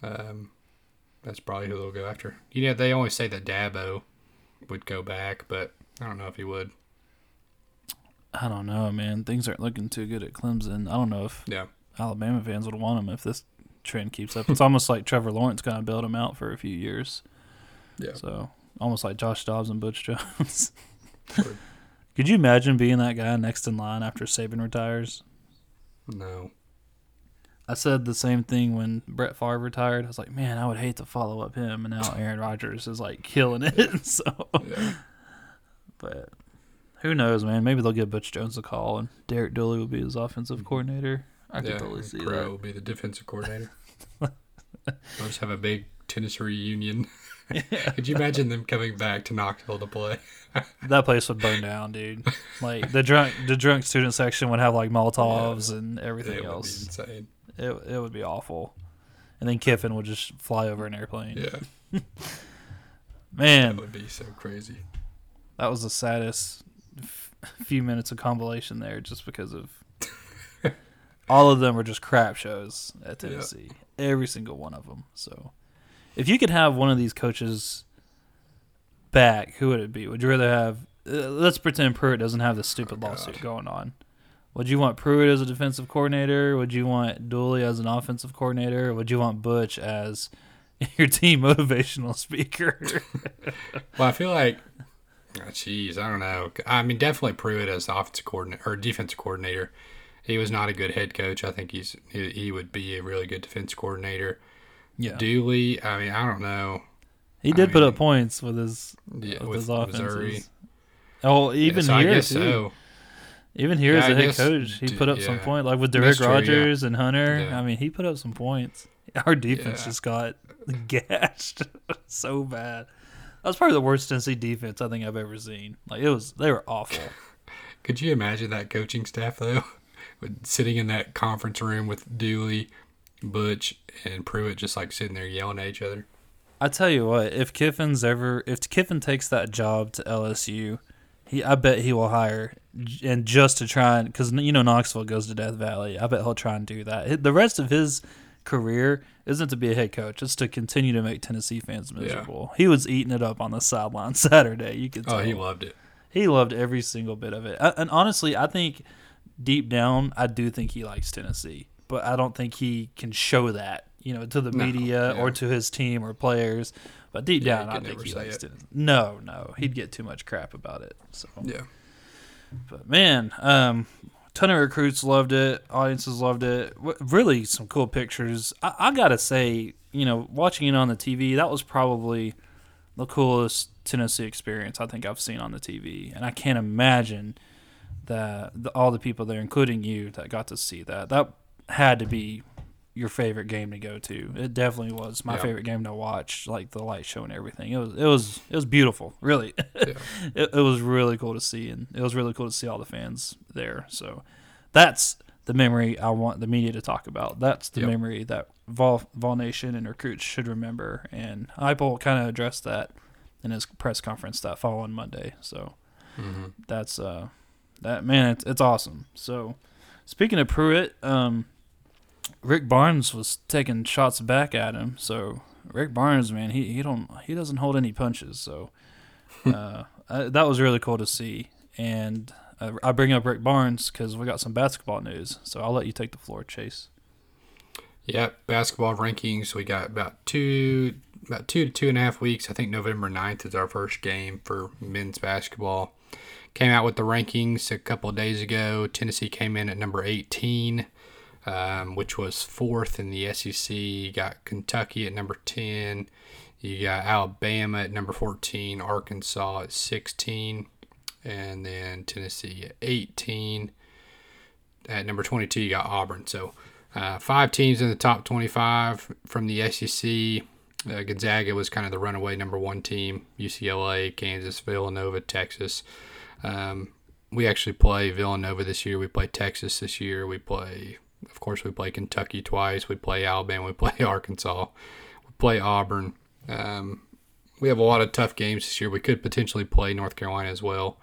Speaker 2: Um, that's probably who they'll go after. You know, they always say that Dabo would go back, but I don't know if he would.
Speaker 1: I don't know, man. Things aren't looking too good at Clemson. I don't know if
Speaker 2: Yeah.
Speaker 1: Alabama fans would want him if this trend keeps up. It's almost like Trevor Lawrence kind of bailed him out for a few years.
Speaker 2: Yeah.
Speaker 1: So almost like Josh Dobbs and Butch Jones. Could you imagine being that guy next in line after Saban retires?
Speaker 2: No.
Speaker 1: I said the same thing when Brett Favre retired. I was like, man, I would hate to follow up him, and now Aaron Rodgers is like killing it. so,
Speaker 2: Yeah.
Speaker 1: but who knows, man? Maybe they'll give Butch Jones a call, and Derek Dooley will be his offensive coordinator. I could
Speaker 2: yeah,
Speaker 1: totally see
Speaker 2: Crow
Speaker 1: that.
Speaker 2: will be the defensive coordinator. They'll just have a big tennis reunion. Could you imagine them coming back to Knoxville to play?
Speaker 1: That place would burn down, dude. Like the drunk, the drunk student section would have like Molotovs and everything
Speaker 2: It would be
Speaker 1: else.
Speaker 2: insane.
Speaker 1: It it would be awful. And then Kiffin would just fly over an airplane.
Speaker 2: Yeah,
Speaker 1: Man,
Speaker 2: that would be so crazy.
Speaker 1: that was the saddest f- few minutes of compilation there, just because of all of them were just crap shows at
Speaker 2: Yeah.
Speaker 1: Tennessee. Every single one of them. So, if you could have one of these coaches back, who would it be? Would you rather have? Uh, let's pretend Pruitt doesn't have this stupid
Speaker 2: Oh, God.
Speaker 1: lawsuit going on. Would you want Pruitt as a defensive coordinator? Would you want Dooley as an offensive coordinator? Would you want Butch as your team motivational speaker?
Speaker 2: Well, I feel like, oh, jeez, I don't know. I mean, definitely Pruitt as the offensive coordinator or defensive coordinator. He was not a good head coach. I think he's he, he would be a really good defense coordinator.
Speaker 1: Yeah,
Speaker 2: Dooley, I mean, I don't know.
Speaker 1: he did
Speaker 2: I
Speaker 1: put up points with his
Speaker 2: Yeah,
Speaker 1: with,
Speaker 2: with
Speaker 1: his offenses.
Speaker 2: Missouri.
Speaker 1: Oh,
Speaker 2: Yeah,
Speaker 1: even
Speaker 2: so
Speaker 1: here
Speaker 2: I guess
Speaker 1: too.
Speaker 2: so.
Speaker 1: Even here
Speaker 2: Yeah,
Speaker 1: as a head
Speaker 2: guess
Speaker 1: coach, he
Speaker 2: d-
Speaker 1: put up some
Speaker 2: yeah.
Speaker 1: point, like with Derek
Speaker 2: true, yeah.
Speaker 1: Rogers and Hunter.
Speaker 2: Yeah.
Speaker 1: I mean, he put up some points. Our defense
Speaker 2: Yeah.
Speaker 1: just got gashed so bad. That was probably the worst Tennessee defense I think I've ever seen. Like it was, they were awful.
Speaker 2: Could you imagine that coaching staff though, sitting in that conference room with Dooley, Butch, and Pruitt just like sitting there yelling at each other?
Speaker 1: I tell you what, if Kiffin's ever, if Kiffin takes that job to LSU, he, I bet he will hire, and just to try and, because you know Knoxville goes to Death Valley, I bet he'll try and do that. The rest of his career isn't to be a head coach; it's to continue to make Tennessee fans miserable. He was eating it up on the sideline Saturday. You could tell.
Speaker 2: Oh, he loved it.
Speaker 1: He loved every single bit of it. I, and honestly, I think deep down, I do think he likes Tennessee, but I don't think he can show that, you know, to the
Speaker 2: No,
Speaker 1: media
Speaker 2: yeah.
Speaker 1: or to his team or players. But deep
Speaker 2: Yeah,
Speaker 1: down, I think he likes
Speaker 2: it.
Speaker 1: Tennessee. No, no, he'd get too much crap about it. So,
Speaker 2: Yeah.
Speaker 1: but man, um, ton of recruits loved it. Audiences loved it. W- really, some cool pictures. I, I gotta say, you know, watching it on the TV, that was probably the coolest Tennessee experience I think I've seen on the TV, and I can't imagine that the, all the people there, including you, that got to see that. That had to be your favorite game to go to. It definitely was my
Speaker 2: Yeah.
Speaker 1: favorite game to watch, like the light show and everything. It was it was it was beautiful, really.
Speaker 2: Yeah.
Speaker 1: it, it was really cool to see, and it was really cool to see all the fans there. So that's the memory I want the media to talk about. That's the
Speaker 2: Yep.
Speaker 1: memory that Vol Vol Nation and recruits should remember. And Heupel kind of addressed that in his press conference that following Monday. So
Speaker 2: hmm
Speaker 1: that's uh that man it's, it's awesome so speaking of pruitt um rick barnes was taking shots back at him so rick barnes man he, he don't he doesn't hold any punches so uh I, that was really cool to see and uh, i bring up rick barnes because we got some basketball news so i'll let you take the floor chase
Speaker 2: Yeah, basketball rankings. We got about two, about two to two and a half weeks. I think November 9th is our first game for men's basketball. Came out with the rankings a couple of days ago. Tennessee came in at number 18, um, which was fourth in the SEC. You got Kentucky at number 10. You got Alabama at number 14, Arkansas at 16, and then Tennessee at 18. At number 22, you got Auburn. So uh, five teams in the top 25 from the SEC. Uh, Gonzaga was kind of the runaway number one team. UCLA, Kansas, Villanova, Texas. Um, we actually play Villanova this year. We play Texas this year. We play, of course, we play Kentucky twice. We play Alabama. We play Arkansas. We play Auburn. Um, we have a lot of tough games this year. We could potentially play North Carolina as well,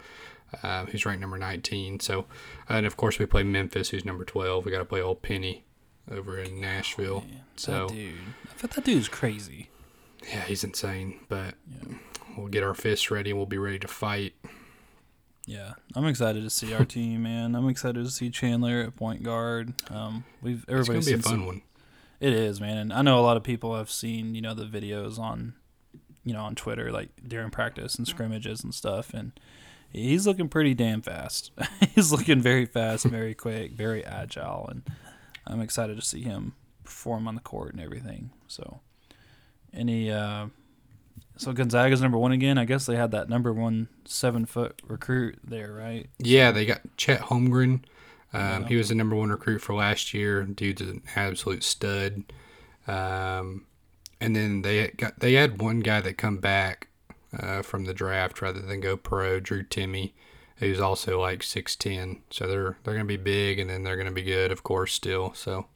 Speaker 2: uh, who's ranked number 19. So, and of course, we play Memphis, who's number 12. We got to play Old Penny over in Nashville.
Speaker 1: Man,
Speaker 2: So-
Speaker 1: that dude i thought that dude's crazy
Speaker 2: Yeah, he's insane, but
Speaker 1: Yeah.
Speaker 2: we'll get our fists ready and we'll be ready to fight.
Speaker 1: Yeah, I'm excited to see our team, man. I'm excited to see Chandler at point guard. Um, we've
Speaker 2: It's gonna be a fun
Speaker 1: some-
Speaker 2: one.
Speaker 1: It is, man, and I know a lot of people have seen you know the videos on, you know, on Twitter like during practice and scrimmages and stuff, and he's looking pretty damn fast. he's looking very fast, very quick, very agile, and I'm excited to see him perform on the court and everything. So, any uh, so Gonzaga's number one again. I guess they had that number one seven foot recruit there, right?
Speaker 2: Yeah, they got Chet Holmgren. Um,
Speaker 1: Yeah.
Speaker 2: He was the number one recruit for last year. Dude's an absolute stud. Um, and then they got they had one guy that come back uh, from the draft rather than go pro, Drew Timme, who's also like six ten. So they're they're gonna be big, and then they're gonna be good, of course, still. So,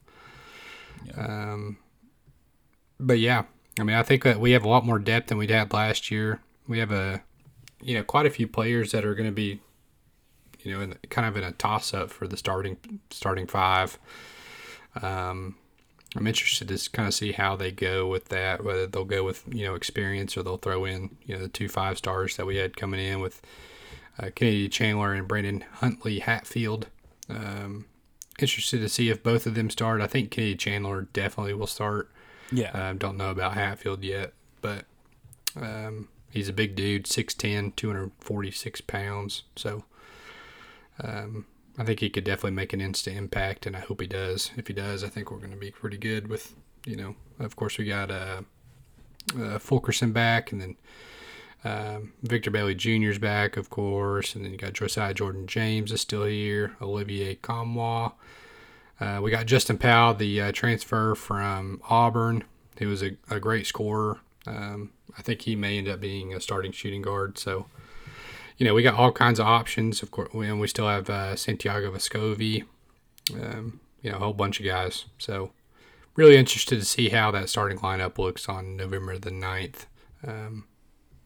Speaker 2: um, but yeah, I mean, I think that we have a lot more depth than we had last year. We have a, you know, quite a few players that are going to be, you know, in, kind of in a toss up for the starting starting five. Um, I'm interested to kind of see how they go with that. Whether they'll go with you know experience or they'll throw in you know the two five stars that we had coming in with uh, Kennedy Chandler and Brandon Huntley Hatfield. Um, interested to see if both of them start. I think Kennedy Chandler definitely will start.
Speaker 1: Yeah,
Speaker 2: Um, don't know about Hatfield yet, but um, he's a big dude, 6'10", 246 pounds. So um, I think he could definitely make an instant impact, and I hope he does. If he does, I think we're going to be pretty good with, you know, of course, we got uh, uh, Fulkerson back, and then um, Victor Bailey Jr.'s back, of course, and then you got Josiah Jordan James is still here, Olivier Nkamhoua. Uh, we got Justin Powell, the uh, transfer from Auburn. He was a, a great scorer. Um, I think he may end up being a starting shooting guard. So, you know, we got all kinds of options. Of course, and we still have uh, Santiago Vescovi. Um, you know, a whole bunch of guys. So, really interested to see how that starting lineup looks on November the 9th, um,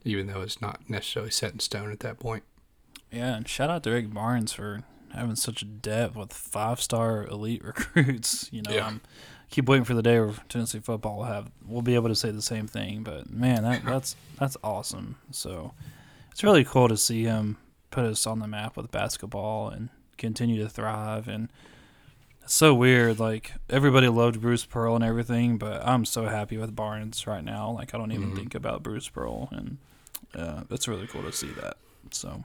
Speaker 2: even though it's not necessarily set in stone at that point.
Speaker 1: yeah, and shout out to Rick Barnes for having such a depth with five star elite recruits. You know,
Speaker 2: Yeah.
Speaker 1: I'm keep waiting for the day where Tennessee football will have we'll be able to say the same thing. But man, that, that's that's awesome. So it's really cool to see him put us on the map with basketball and continue to thrive. And it's so weird. Like everybody loved Bruce Pearl and everything, but I'm so happy with Barnes right now. Like I don't even
Speaker 2: Mhm.
Speaker 1: think about Bruce Pearl, and uh, it's really cool to see that. So.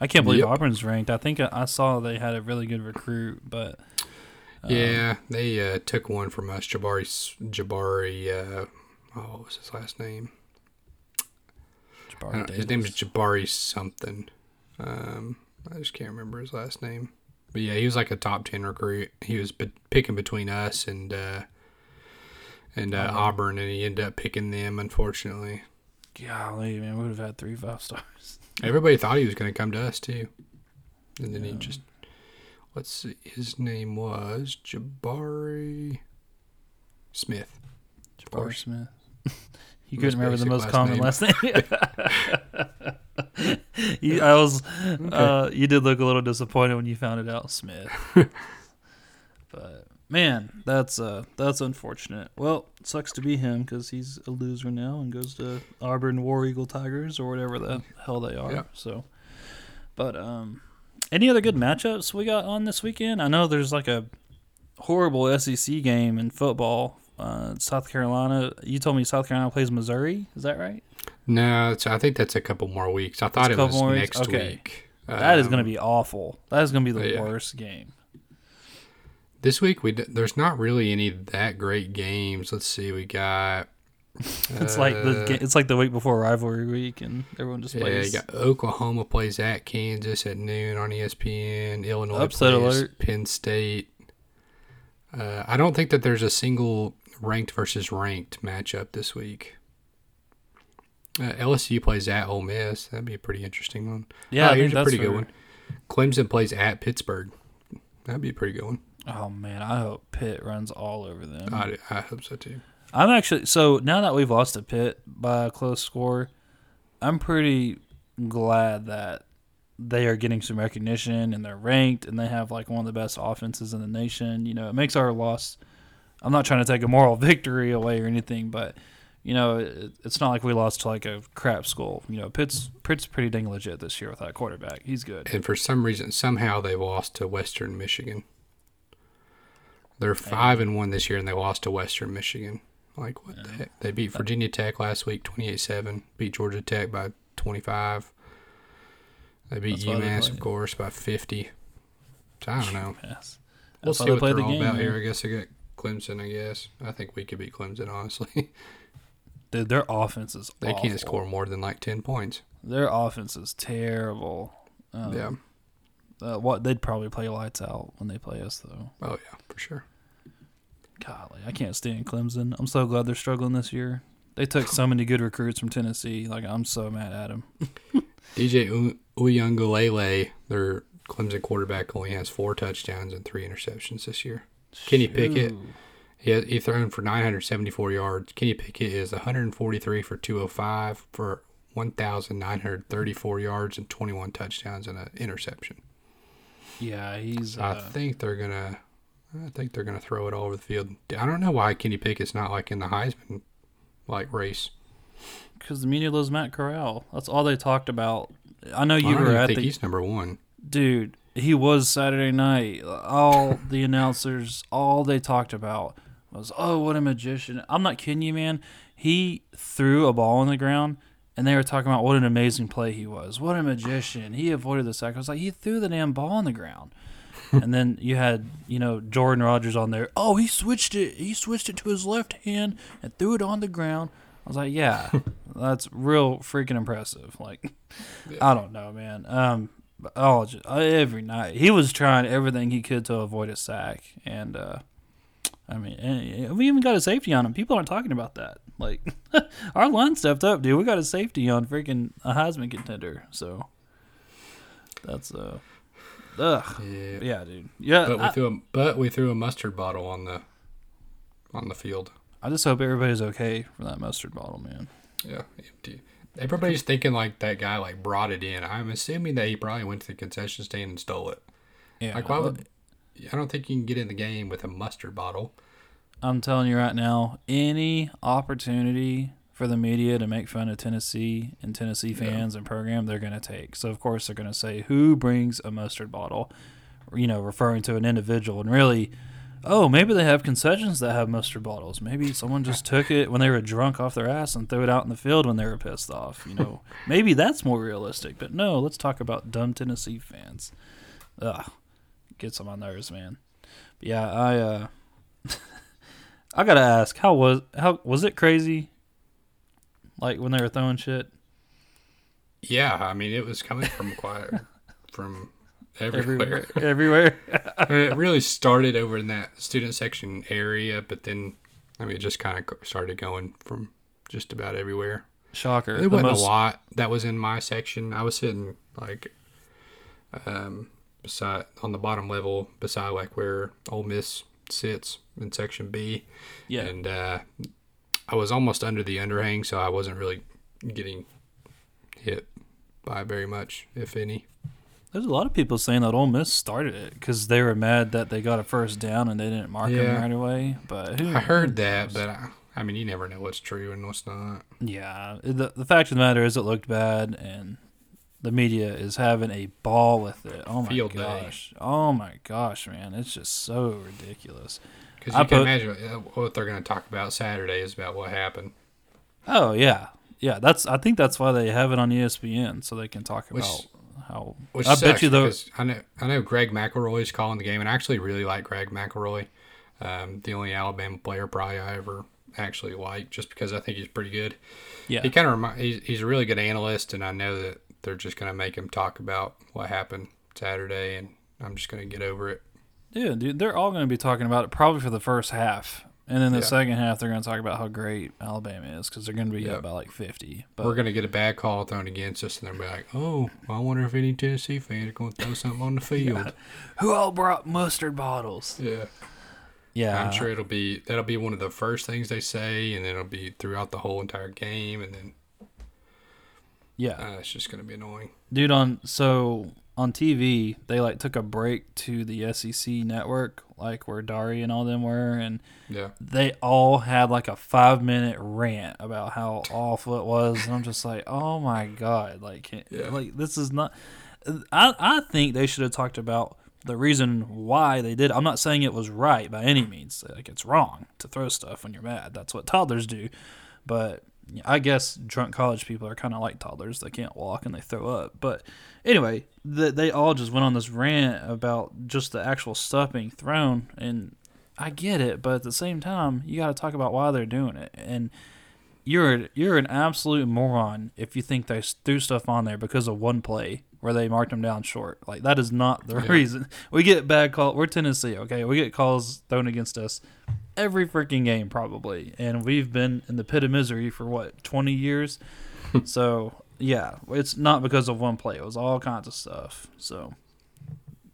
Speaker 1: I can't believe
Speaker 2: Yep.
Speaker 1: Auburn's ranked. I think I saw they had a really good recruit, but um,
Speaker 2: Yeah, they uh, took one from us, Jabari. Jabari. Uh, oh, what was his last name?
Speaker 1: Jabari
Speaker 2: don't- his name is Jabari something. Um, I just can't remember his last name. But yeah, he was like a top ten recruit. He was be- picking between us and uh, and uh,
Speaker 1: Oh.
Speaker 2: Auburn, and he ended up picking them. Unfortunately,
Speaker 1: Golly, man, we would have had three five stars.
Speaker 2: Everybody thought he was going to come to us too, and then he just let's see, his name was Jabari Smith. Course.
Speaker 1: Smith. you couldn't remember the most
Speaker 2: last
Speaker 1: common
Speaker 2: name.
Speaker 1: last name. you, I was. Uh, you did look a little disappointed when you found it out, Smith. but man, that's uh, that's unfortunate. Well, sucks to be him because he's a loser now and goes to Auburn War Eagle Tigers or whatever the hell they are.
Speaker 2: Yeah.
Speaker 1: So, but um, any other good matchups we got on this weekend? I know there's like a horrible SEC game in football. Uh, South Carolina. You told me South Carolina plays Missouri. Is that right?
Speaker 2: No, it's, I think that's a couple more weeks. I thought it was next
Speaker 1: Okay.
Speaker 2: week.
Speaker 1: That is
Speaker 2: Um,
Speaker 1: going to be awful. That is going to be the
Speaker 2: yeah.
Speaker 1: worst game.
Speaker 2: This week we d- there's not really any that great games. Let's see, we got.
Speaker 1: It's like the
Speaker 2: uh,
Speaker 1: it's like the week before rivalry week, and everyone just
Speaker 2: Yeah, you got Oklahoma plays at Kansas at noon on ESPN. Illinois
Speaker 1: Upset
Speaker 2: plays
Speaker 1: alert.
Speaker 2: Penn State. Uh, I don't think that there's a single ranked versus ranked matchup this week. Uh, LSU plays at Ole Miss. That'd be a pretty interesting one.
Speaker 1: yeah,
Speaker 2: oh, here's a pretty good one. Clemson plays at Pittsburgh. That'd be a pretty good one.
Speaker 1: Oh man, I hope Pitt runs all over them.
Speaker 2: I, I hope so too.
Speaker 1: I'm actually so now that we've lost to Pitt by a close score, I'm pretty glad that they are getting some recognition and they're ranked and they have like one of the best offenses in the nation. You know, it makes our loss. I'm not trying to take a moral victory away or anything, but you know, it, it's not like we lost to like a crap school. You know, Pitt's Pitt's pretty dang legit this year with that quarterback. He's good.
Speaker 2: And for some reason, somehow they lost to Western Michigan. They're five and one this year, and they lost to Western Michigan. Like what the heck? They beat Virginia Tech last week, twenty-eight-seven. Beat Georgia Tech by twenty-five. They beat
Speaker 1: That's why they
Speaker 2: UMass, of course, by fifty. So I don't know. We'll
Speaker 1: That's
Speaker 2: see
Speaker 1: they
Speaker 2: what
Speaker 1: play
Speaker 2: they're
Speaker 1: the
Speaker 2: all
Speaker 1: game,
Speaker 2: about
Speaker 1: man.
Speaker 2: here. I guess I got Clemson. I guess I think we could beat Clemson. Honestly,
Speaker 1: Dude, their offense is
Speaker 2: they
Speaker 1: awful.
Speaker 2: can't score more than like ten points.
Speaker 1: Their offense is terrible. Um,
Speaker 2: yeah.
Speaker 1: Uh, what they'd probably play lights out when they play us though.
Speaker 2: Oh yeah, for sure.
Speaker 1: Golly, I can't stand Clemson. I'm so glad they're struggling this year. They took so many good recruits from Tennessee. Like I'm so mad at them.
Speaker 2: DJ Uiagalelei, their Clemson quarterback, only has four touchdowns and three interceptions this year. Kenny Pickett, he has, he thrown for 974 yards. Kenny Pickett is 143 for 205 for 1,934 yards and 21 touchdowns and an interception.
Speaker 1: Yeah, he's.
Speaker 2: I
Speaker 1: Uh,
Speaker 2: think they're gonna, I think they're gonna throw it all over the field. I don't know why Kenny Pickett's not like in the Heisman like race.
Speaker 1: because the media loves Matt Corral. That's all they talked about. I know
Speaker 2: I
Speaker 1: you
Speaker 2: don't
Speaker 1: were at
Speaker 2: think
Speaker 1: the
Speaker 2: he's number one.
Speaker 1: dude. He was Saturday night. All the announcers, all they talked about was, "Oh, what a magician!" I'm not kidding you, man. He threw a ball on the ground, and they were talking about what an amazing play he was. What a magician! He avoided the sack. I was like, he threw the damn ball on the ground. and then you had, you know, Jordan Rodgers on there. Oh, he switched it. He switched it to his left hand and threw it on the ground. I was like, yeah, that's real freaking impressive. Like, I don't know, man. Um, but oh, just, every night he was trying everything he could to avoid a sack, and uh, I mean, we even got a safety on him. People aren't talking about that. Like, our line stepped up, dude. We got a safety on freaking a Heisman contender. So that's uh, ugh,
Speaker 2: Yeah.
Speaker 1: yeah, dude. Yeah,
Speaker 2: But we
Speaker 1: I,
Speaker 2: threw a but we threw a mustard bottle on the on the field.
Speaker 1: I just hope everybody's okay for that mustard bottle, man.
Speaker 2: Yeah, empty. Everybody's thinking like that guy like brought it in. I'm assuming that he probably went to the concession stand and stole it.
Speaker 1: Yeah,
Speaker 2: Like why would I don't think you can get in the game with a mustard bottle.
Speaker 1: I'm telling you right now, any opportunity for the media to make fun of Tennessee and Tennessee fans and program, they're going to take. So of course they're going to say who brings a mustard bottle, you know, referring to an individual, and really, oh, maybe they have concessions that have mustard bottles. Maybe someone just took it when they were drunk off their ass and threw it out in the field when they were pissed off. You know, maybe that's more realistic. But no, let's talk about dumb Tennessee fans. Ugh, gets on my nerves, man. But yeah, I. uh I gotta ask, how was how was it crazy? Like when they were throwing shit
Speaker 2: Yeah, I mean it was coming from quite from everywhere.
Speaker 1: everywhere, everywhere.
Speaker 2: I mean, it really started over in that student section area, but then I mean, it just kind of started going from just about everywhere.
Speaker 1: Shocker.
Speaker 2: There
Speaker 1: The
Speaker 2: wasn't
Speaker 1: most-
Speaker 2: a lot that was in my section. I was sitting like um beside on the bottom level beside like where Ole Miss sits in section B.
Speaker 1: Yeah.
Speaker 2: And uh I was almost under the underhang, so I wasn't really getting hit by very much, if any.
Speaker 1: There's a lot of people saying that Ole Miss started it because they were mad that they got a first down and they didn't mark
Speaker 2: Yeah.
Speaker 1: him right away. But who
Speaker 2: I heard that, but I, I mean, you never know what's true and what's not.
Speaker 1: yeah, the the fact of the matter is it looked bad and the media is having a ball with it. Oh my
Speaker 2: Field day.
Speaker 1: gosh. Oh my gosh, man, it's just so ridiculous.
Speaker 2: Because
Speaker 1: I
Speaker 2: you can
Speaker 1: put-
Speaker 2: imagine uh, what they're going to talk about Saturday is about what happened.
Speaker 1: Oh yeah, yeah. That's I think that's why they have it on ESPN so they can talk
Speaker 2: Which-
Speaker 1: about how.
Speaker 2: Which
Speaker 1: I bet you though.
Speaker 2: I know I know Greg McElroy's calling the game, and I actually really like Greg McElroy. Um, the only Alabama player probably I ever actually like, just because I think he's pretty good.
Speaker 1: Yeah,
Speaker 2: He kind of remi- he's, he's a really good analyst, and I know that they're just going to make him talk about what happened Saturday, and I'm just going to get over it.
Speaker 1: Yeah, dude, they're all going to be talking about it probably for the first half, and then the
Speaker 2: Yeah.
Speaker 1: second half they're going to talk about how great Alabama is because they're going to be
Speaker 2: Yeah.
Speaker 1: up by like fifty. But
Speaker 2: We're going to get a bad call thrown against us, and they'll be like, "Oh, I wonder if any Tennessee fans are going to throw something on the field."
Speaker 1: who all brought mustard bottles?
Speaker 2: yeah.
Speaker 1: Yeah,
Speaker 2: I'm sure it'll be that'll be one of the first things they say, and then it'll be throughout the whole entire game, and then
Speaker 1: Yeah,
Speaker 2: uh, it's just gonna be annoying.
Speaker 1: dude. On so on TV they like took a break to the SEC network, like where Dari and all them were, and
Speaker 2: Yeah,
Speaker 1: they all had like a five minute rant about how awful it was, and I'm just like, oh my god, like,
Speaker 2: Yeah.
Speaker 1: like this is not. I I think they should have talked about the reason why they did. it. I'm not saying it was right by any means. Like it's wrong to throw stuff when you're mad. That's what toddlers do, but. I guess drunk college people are kind of like toddlers. They can't walk and they throw up. But anyway, the, they all just went on this rant about just the actual stuff being thrown. And I get it, but at the same time, you got to talk about why they're doing it. And you're you're an absolute moron if you think they threw stuff on there because of one play where they marked them down short. Like that is not the
Speaker 2: Yeah.
Speaker 1: reason. We get bad call. We're Tennessee, okay? We get calls thrown against us every freaking game probably, and we've been in the pit of misery for what twenty years. so yeah, it's not because of one play. It was all kinds of stuff. So.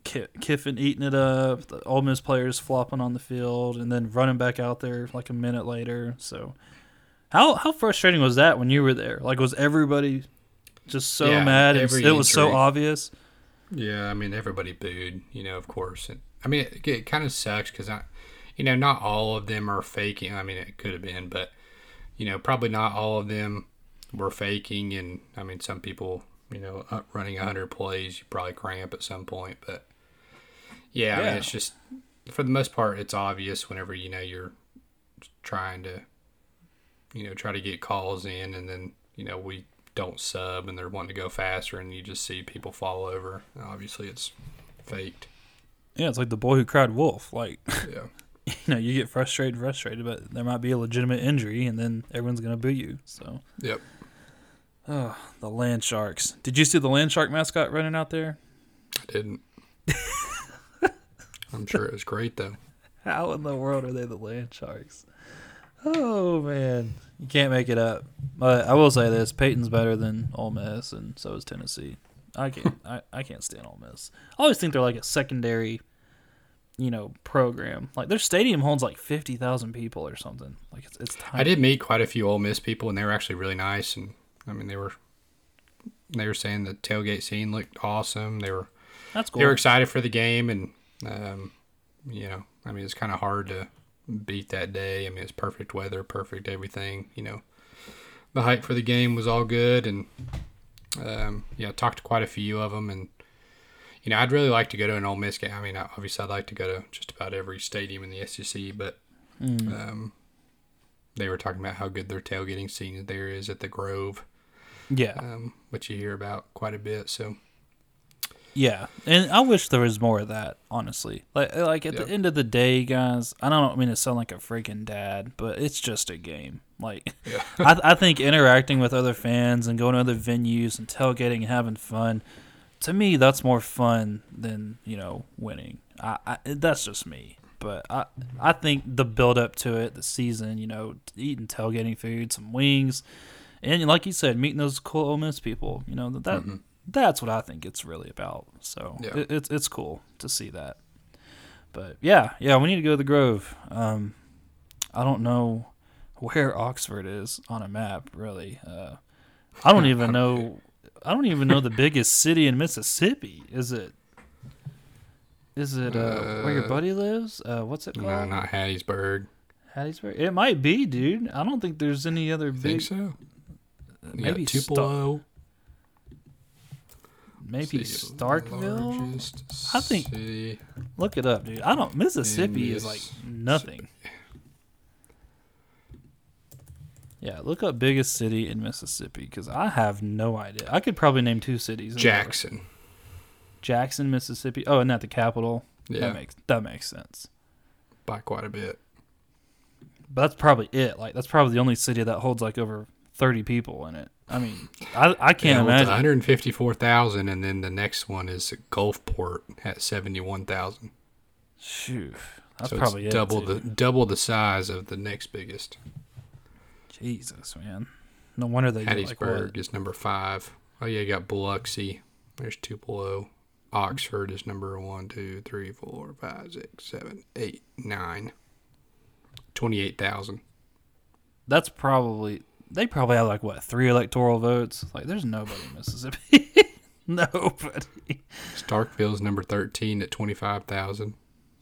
Speaker 1: Kiffin eating it up, the Ole Miss players flopping on the field, and then running back out there like a minute later. So, how how frustrating was that when you were there? Like, was everybody just so
Speaker 2: Yeah,
Speaker 1: mad it was so obvious?
Speaker 2: yeah. I mean, everybody booed, you know, of course. And, I mean, it, it kind of sucks because I, you know, not all of them are faking. I mean, it could have been, but you know, probably not all of them were faking. And I mean, some people, you know, up running hundred plays, you probably cramp at some point. But yeah, I mean, it's just for the most part, it's obvious whenever you know you're trying to, you know, try to get calls in, and then you know we don't sub, and they're wanting to go faster, and you just see people fall over. Obviously, it's faked.
Speaker 1: Yeah, it's like the boy who cried wolf. Like,
Speaker 2: Yeah.
Speaker 1: you know, you get frustrated, frustrated, but there might be a legitimate injury, and then everyone's gonna boo you. So,
Speaker 2: Yep.
Speaker 1: oh, the land sharks. Did you see the land shark mascot running out there?
Speaker 2: I didn't. I'm sure it was great though.
Speaker 1: How in the world are they the land sharks? Oh man, you can't make it up. But I will say this: Peyton's better than Ole Miss, and so is Tennessee. I can't, I, I can't stand Ole Miss. I always think they're like a secondary, you know, program. Like their stadium holds like fifty thousand people or something. Like it's it's tiny.
Speaker 2: I did meet quite a few Ole Miss people, and they were actually really nice. And I mean, they were they were saying the tailgate scene looked awesome. They were
Speaker 1: That's cool.
Speaker 2: they were excited for the game, and um, you know, I mean, it's kind of hard to beat that day. I mean, it's perfect weather, perfect everything. You know, the hype for the game was all good, and um, yeah, I talked to quite a few of them, and you know, I'd really like to go to an Ole Miss game. I mean, obviously, I'd like to go to just about every stadium in the SEC, but
Speaker 1: Mm.
Speaker 2: um, they were talking about how good their tailgating scene there is at the Grove,
Speaker 1: Yeah,
Speaker 2: um, which you hear about quite a bit. So
Speaker 1: yeah, and I wish there was more of that. Honestly, like like at the end of the day, guys, I don't mean to sound like a freaking dad, but it's just a game. Like
Speaker 2: yeah,
Speaker 1: I, I think interacting with other fans and going to other venues and tailgating and having fun, to me, that's more fun than you know winning. I, I that's just me. But I I think the build up to it, the season, you know, eating tailgating food, some wings, and like you said, meeting those cool Ole Miss people. You know that, that
Speaker 2: Mhm.
Speaker 1: That's what I think it's really about. So
Speaker 2: Yeah.
Speaker 1: it, it's it's cool to see that. But yeah, yeah, we need to go to the Grove. Um, I don't know where Oxford is on a map, really. Uh, I don't even know. I don't even know the biggest city in Mississippi. Is it? Is it uh, where your
Speaker 2: Uh,
Speaker 1: buddy lives? Uh, what's it
Speaker 2: No,
Speaker 1: called?
Speaker 2: not Hattiesburg.
Speaker 1: Hattiesburg. It might be, dude. I don't think there's any other
Speaker 2: Think
Speaker 1: big.
Speaker 2: so?
Speaker 1: Maybe
Speaker 2: Tupelo.
Speaker 1: Maybe Starkville. I think-. Look it up, dude. I don't. Mississippi is like nothing. Yeah, look up biggest city in Mississippi because I have no idea. I could probably name two cities. in there.
Speaker 2: Jackson.
Speaker 1: Jackson, Mississippi. Oh, and not the capital.
Speaker 2: Yeah,
Speaker 1: That makes that makes sense.
Speaker 2: by quite a bit.
Speaker 1: But that's probably it. Like that's probably the only city that holds like over thirty people in it. I mean, I I can't
Speaker 2: Yeah,
Speaker 1: imagine.
Speaker 2: 154,000, and then the next one is Gulfport at 71,000.
Speaker 1: Shoot, that's
Speaker 2: so
Speaker 1: probably
Speaker 2: double
Speaker 1: too.
Speaker 2: the double the size of the next biggest.
Speaker 1: Jesus, man. No wonder they get like
Speaker 2: Hattiesburg
Speaker 1: what?
Speaker 2: is number five. Oh yeah, you got Biloxi. There's Tupelo. Oxford is number one, two, three, four, five, six, seven, eight, nine. Twenty-eight thousand.
Speaker 1: That's probably they probably have like what three electoral votes. Like, there's nobody in Mississippi. nobody.
Speaker 2: Starkville's number thirteen at twenty-five thousand.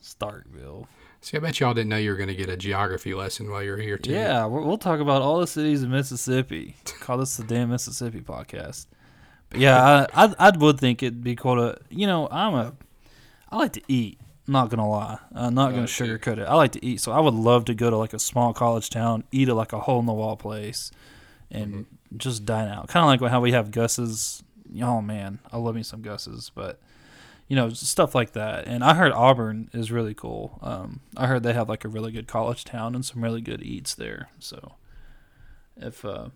Speaker 1: Starkville.
Speaker 2: See, I bet y'all didn't know you were going to get a geography lesson while you're here too.
Speaker 1: Yeah, we'll, we'll talk about all the cities in Mississippi. Call this the damn Mississippi podcast. But yeah, I, I I would think it'd be cool to uh, you know I'm a I like to eat. Not gonna lie, I'm not gonna
Speaker 2: Oh,
Speaker 1: sugarcoat it. I like to eat, so I would love to go to like a small college town, eat at like a hole in the wall place, and
Speaker 2: Mm-hmm.
Speaker 1: just dine out. Kind of like how we have Gus's. Oh man, I love me some Gus's, but you know stuff like that. And I heard Auburn is really cool. Um, I heard they have like a really good college town and some really good eats there. So if uh,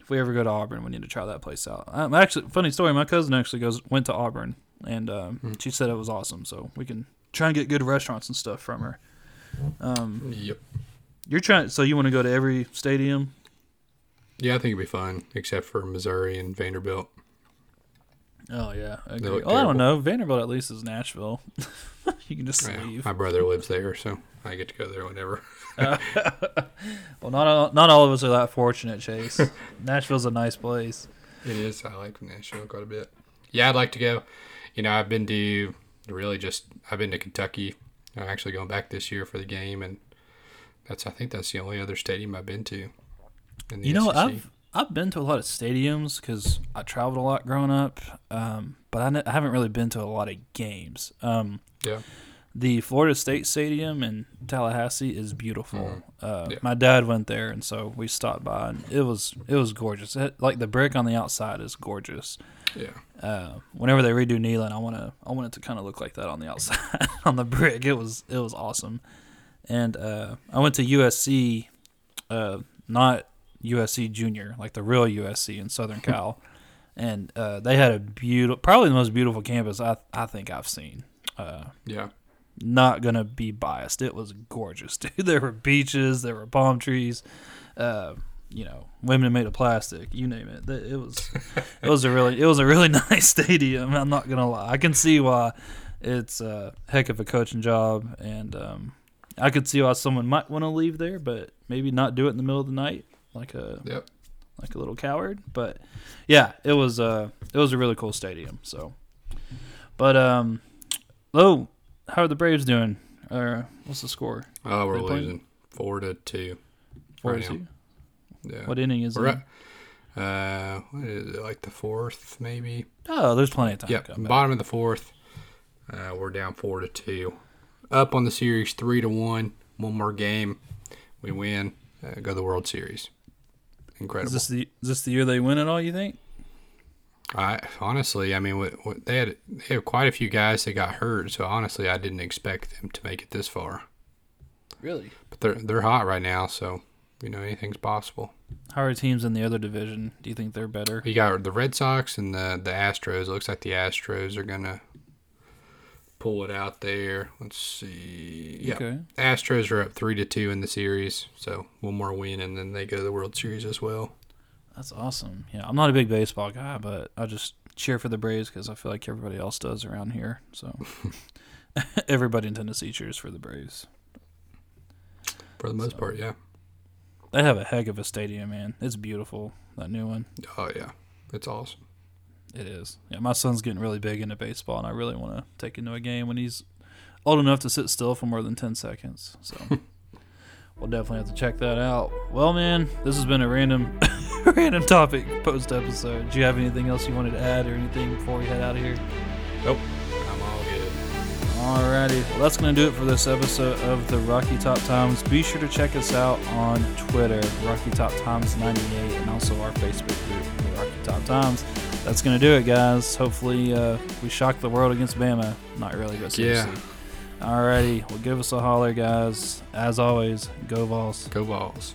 Speaker 1: if we ever go to Auburn, we need to try that place out. Um, actually, funny story. My cousin actually goes went to Auburn, and um,
Speaker 2: Hmm.
Speaker 1: she said it was awesome. So we can try and get good restaurants and stuff from her. Um,
Speaker 2: Yep.
Speaker 1: you're trying, so you want to go to every stadium?
Speaker 2: Yeah, I think it'd be fine, except for Missouri and Vanderbilt.
Speaker 1: Oh yeah, I agree. Oh, I don't know. Vanderbilt at least is Nashville. you can just
Speaker 2: Yeah,
Speaker 1: leave.
Speaker 2: my brother lives there, so I get to go there whenever.
Speaker 1: well, not all, not all of us are that fortunate, Chase. Nashville's a nice place.
Speaker 2: It is. I like Nashville quite a bit. Yeah, I'd like to go. You know, I've been to really just I've been to Kentucky. I'm actually going back this year for the game, and that's I think that's the only other stadium I've been to. In the
Speaker 1: You know,
Speaker 2: SEC.
Speaker 1: I've I've been to a lot of stadiums because I traveled a lot growing up, um, but I, I haven't really been to a lot of games. Um,
Speaker 2: yeah
Speaker 1: the Florida State Stadium in Tallahassee is beautiful.
Speaker 2: Mhm.
Speaker 1: Uh,
Speaker 2: Yeah.
Speaker 1: My dad went there, and so we stopped by, and it was it was gorgeous. It, like the brick on the outside is gorgeous.
Speaker 2: yeah
Speaker 1: Uh, whenever they redo Neyland, I want to I want it to kind of look like that on the outside on the brick. It was it was awesome. And uh, I went to USC, uh, not USC Junior, like the real USC in Southern Cal, and uh, they had a beautiful, probably the most beautiful campus I I think I've seen. Uh,
Speaker 2: yeah
Speaker 1: not gonna be biased. It was gorgeous, dude. There were beaches, there were palm trees, uh, you know, women made of plastic. You name it. It was, it was a really, it was a really nice stadium. I'm not gonna lie. I can see why it's a heck of a coaching job, and um, I could see why someone might want to leave there, but maybe not do it in the middle of the night, like a
Speaker 2: yep
Speaker 1: like a little coward. But yeah, it was uh it was a really cool stadium. So, but um, Lo, how are the Braves doing? Or what's the score?
Speaker 2: oh we're losing four to two
Speaker 1: Four
Speaker 2: Right
Speaker 1: to
Speaker 2: now.
Speaker 1: two?
Speaker 2: yeah
Speaker 1: What inning is
Speaker 2: we're
Speaker 1: it?
Speaker 2: at uh what is it like the fourth maybe
Speaker 1: Oh, there's plenty of time.
Speaker 2: Yep,
Speaker 1: back.
Speaker 2: bottom of the fourth. Uh, we're down four to two. Up on the series three to one. One more game, we win. Uh, go to the World Series. Incredible.
Speaker 1: Is this the is this the year they win it all? You think?
Speaker 2: I honestly, I mean, what, what, they had they have quite a few guys that got hurt. So honestly, I didn't expect them to make it this far.
Speaker 1: Really?
Speaker 2: But they're they're hot right now, so you know anything's possible.
Speaker 1: How are teams in the other division? Do you think they're better?
Speaker 2: You got the Red Sox and the the Astros. It looks like the Astros are gonna pull it out there. Let's see. Yeah,
Speaker 1: Okay.
Speaker 2: Astros are up three to two in the series, so one more win and then they go to the World Series as well.
Speaker 1: That's awesome. Yeah, I'm not a big baseball guy, but I just cheer for the Braves because I feel like everybody else does around here. So everybody in Tennessee cheers for the Braves.
Speaker 2: For the most
Speaker 1: So-
Speaker 2: part, yeah.
Speaker 1: They have a heck of a stadium, man. It's beautiful. That new one.
Speaker 2: Oh yeah, it's awesome.
Speaker 1: It is. Yeah, my son's getting really big into baseball, and I really want to take him to a game when he's old enough to sit still for more than 10 seconds. So we'll definitely have to check that out. Well, man, this has been a random random topic post episode. Do you have anything else you wanted to add or anything before we head out of here?
Speaker 2: Nope, I'm all good.
Speaker 1: Alrighty, well that's gonna do it for this episode of the Rocky Top Times. Be sure to check us out on Twitter, Rocky Top Times 98, and also our Facebook group, the Rocky Top Times. That's gonna do it, guys. Hopefully, uh, we shock the world against Bama. Not really, but seriously. Yeah. Alrighty, well give us a holler, guys. As always, go Vols.
Speaker 2: Go balls.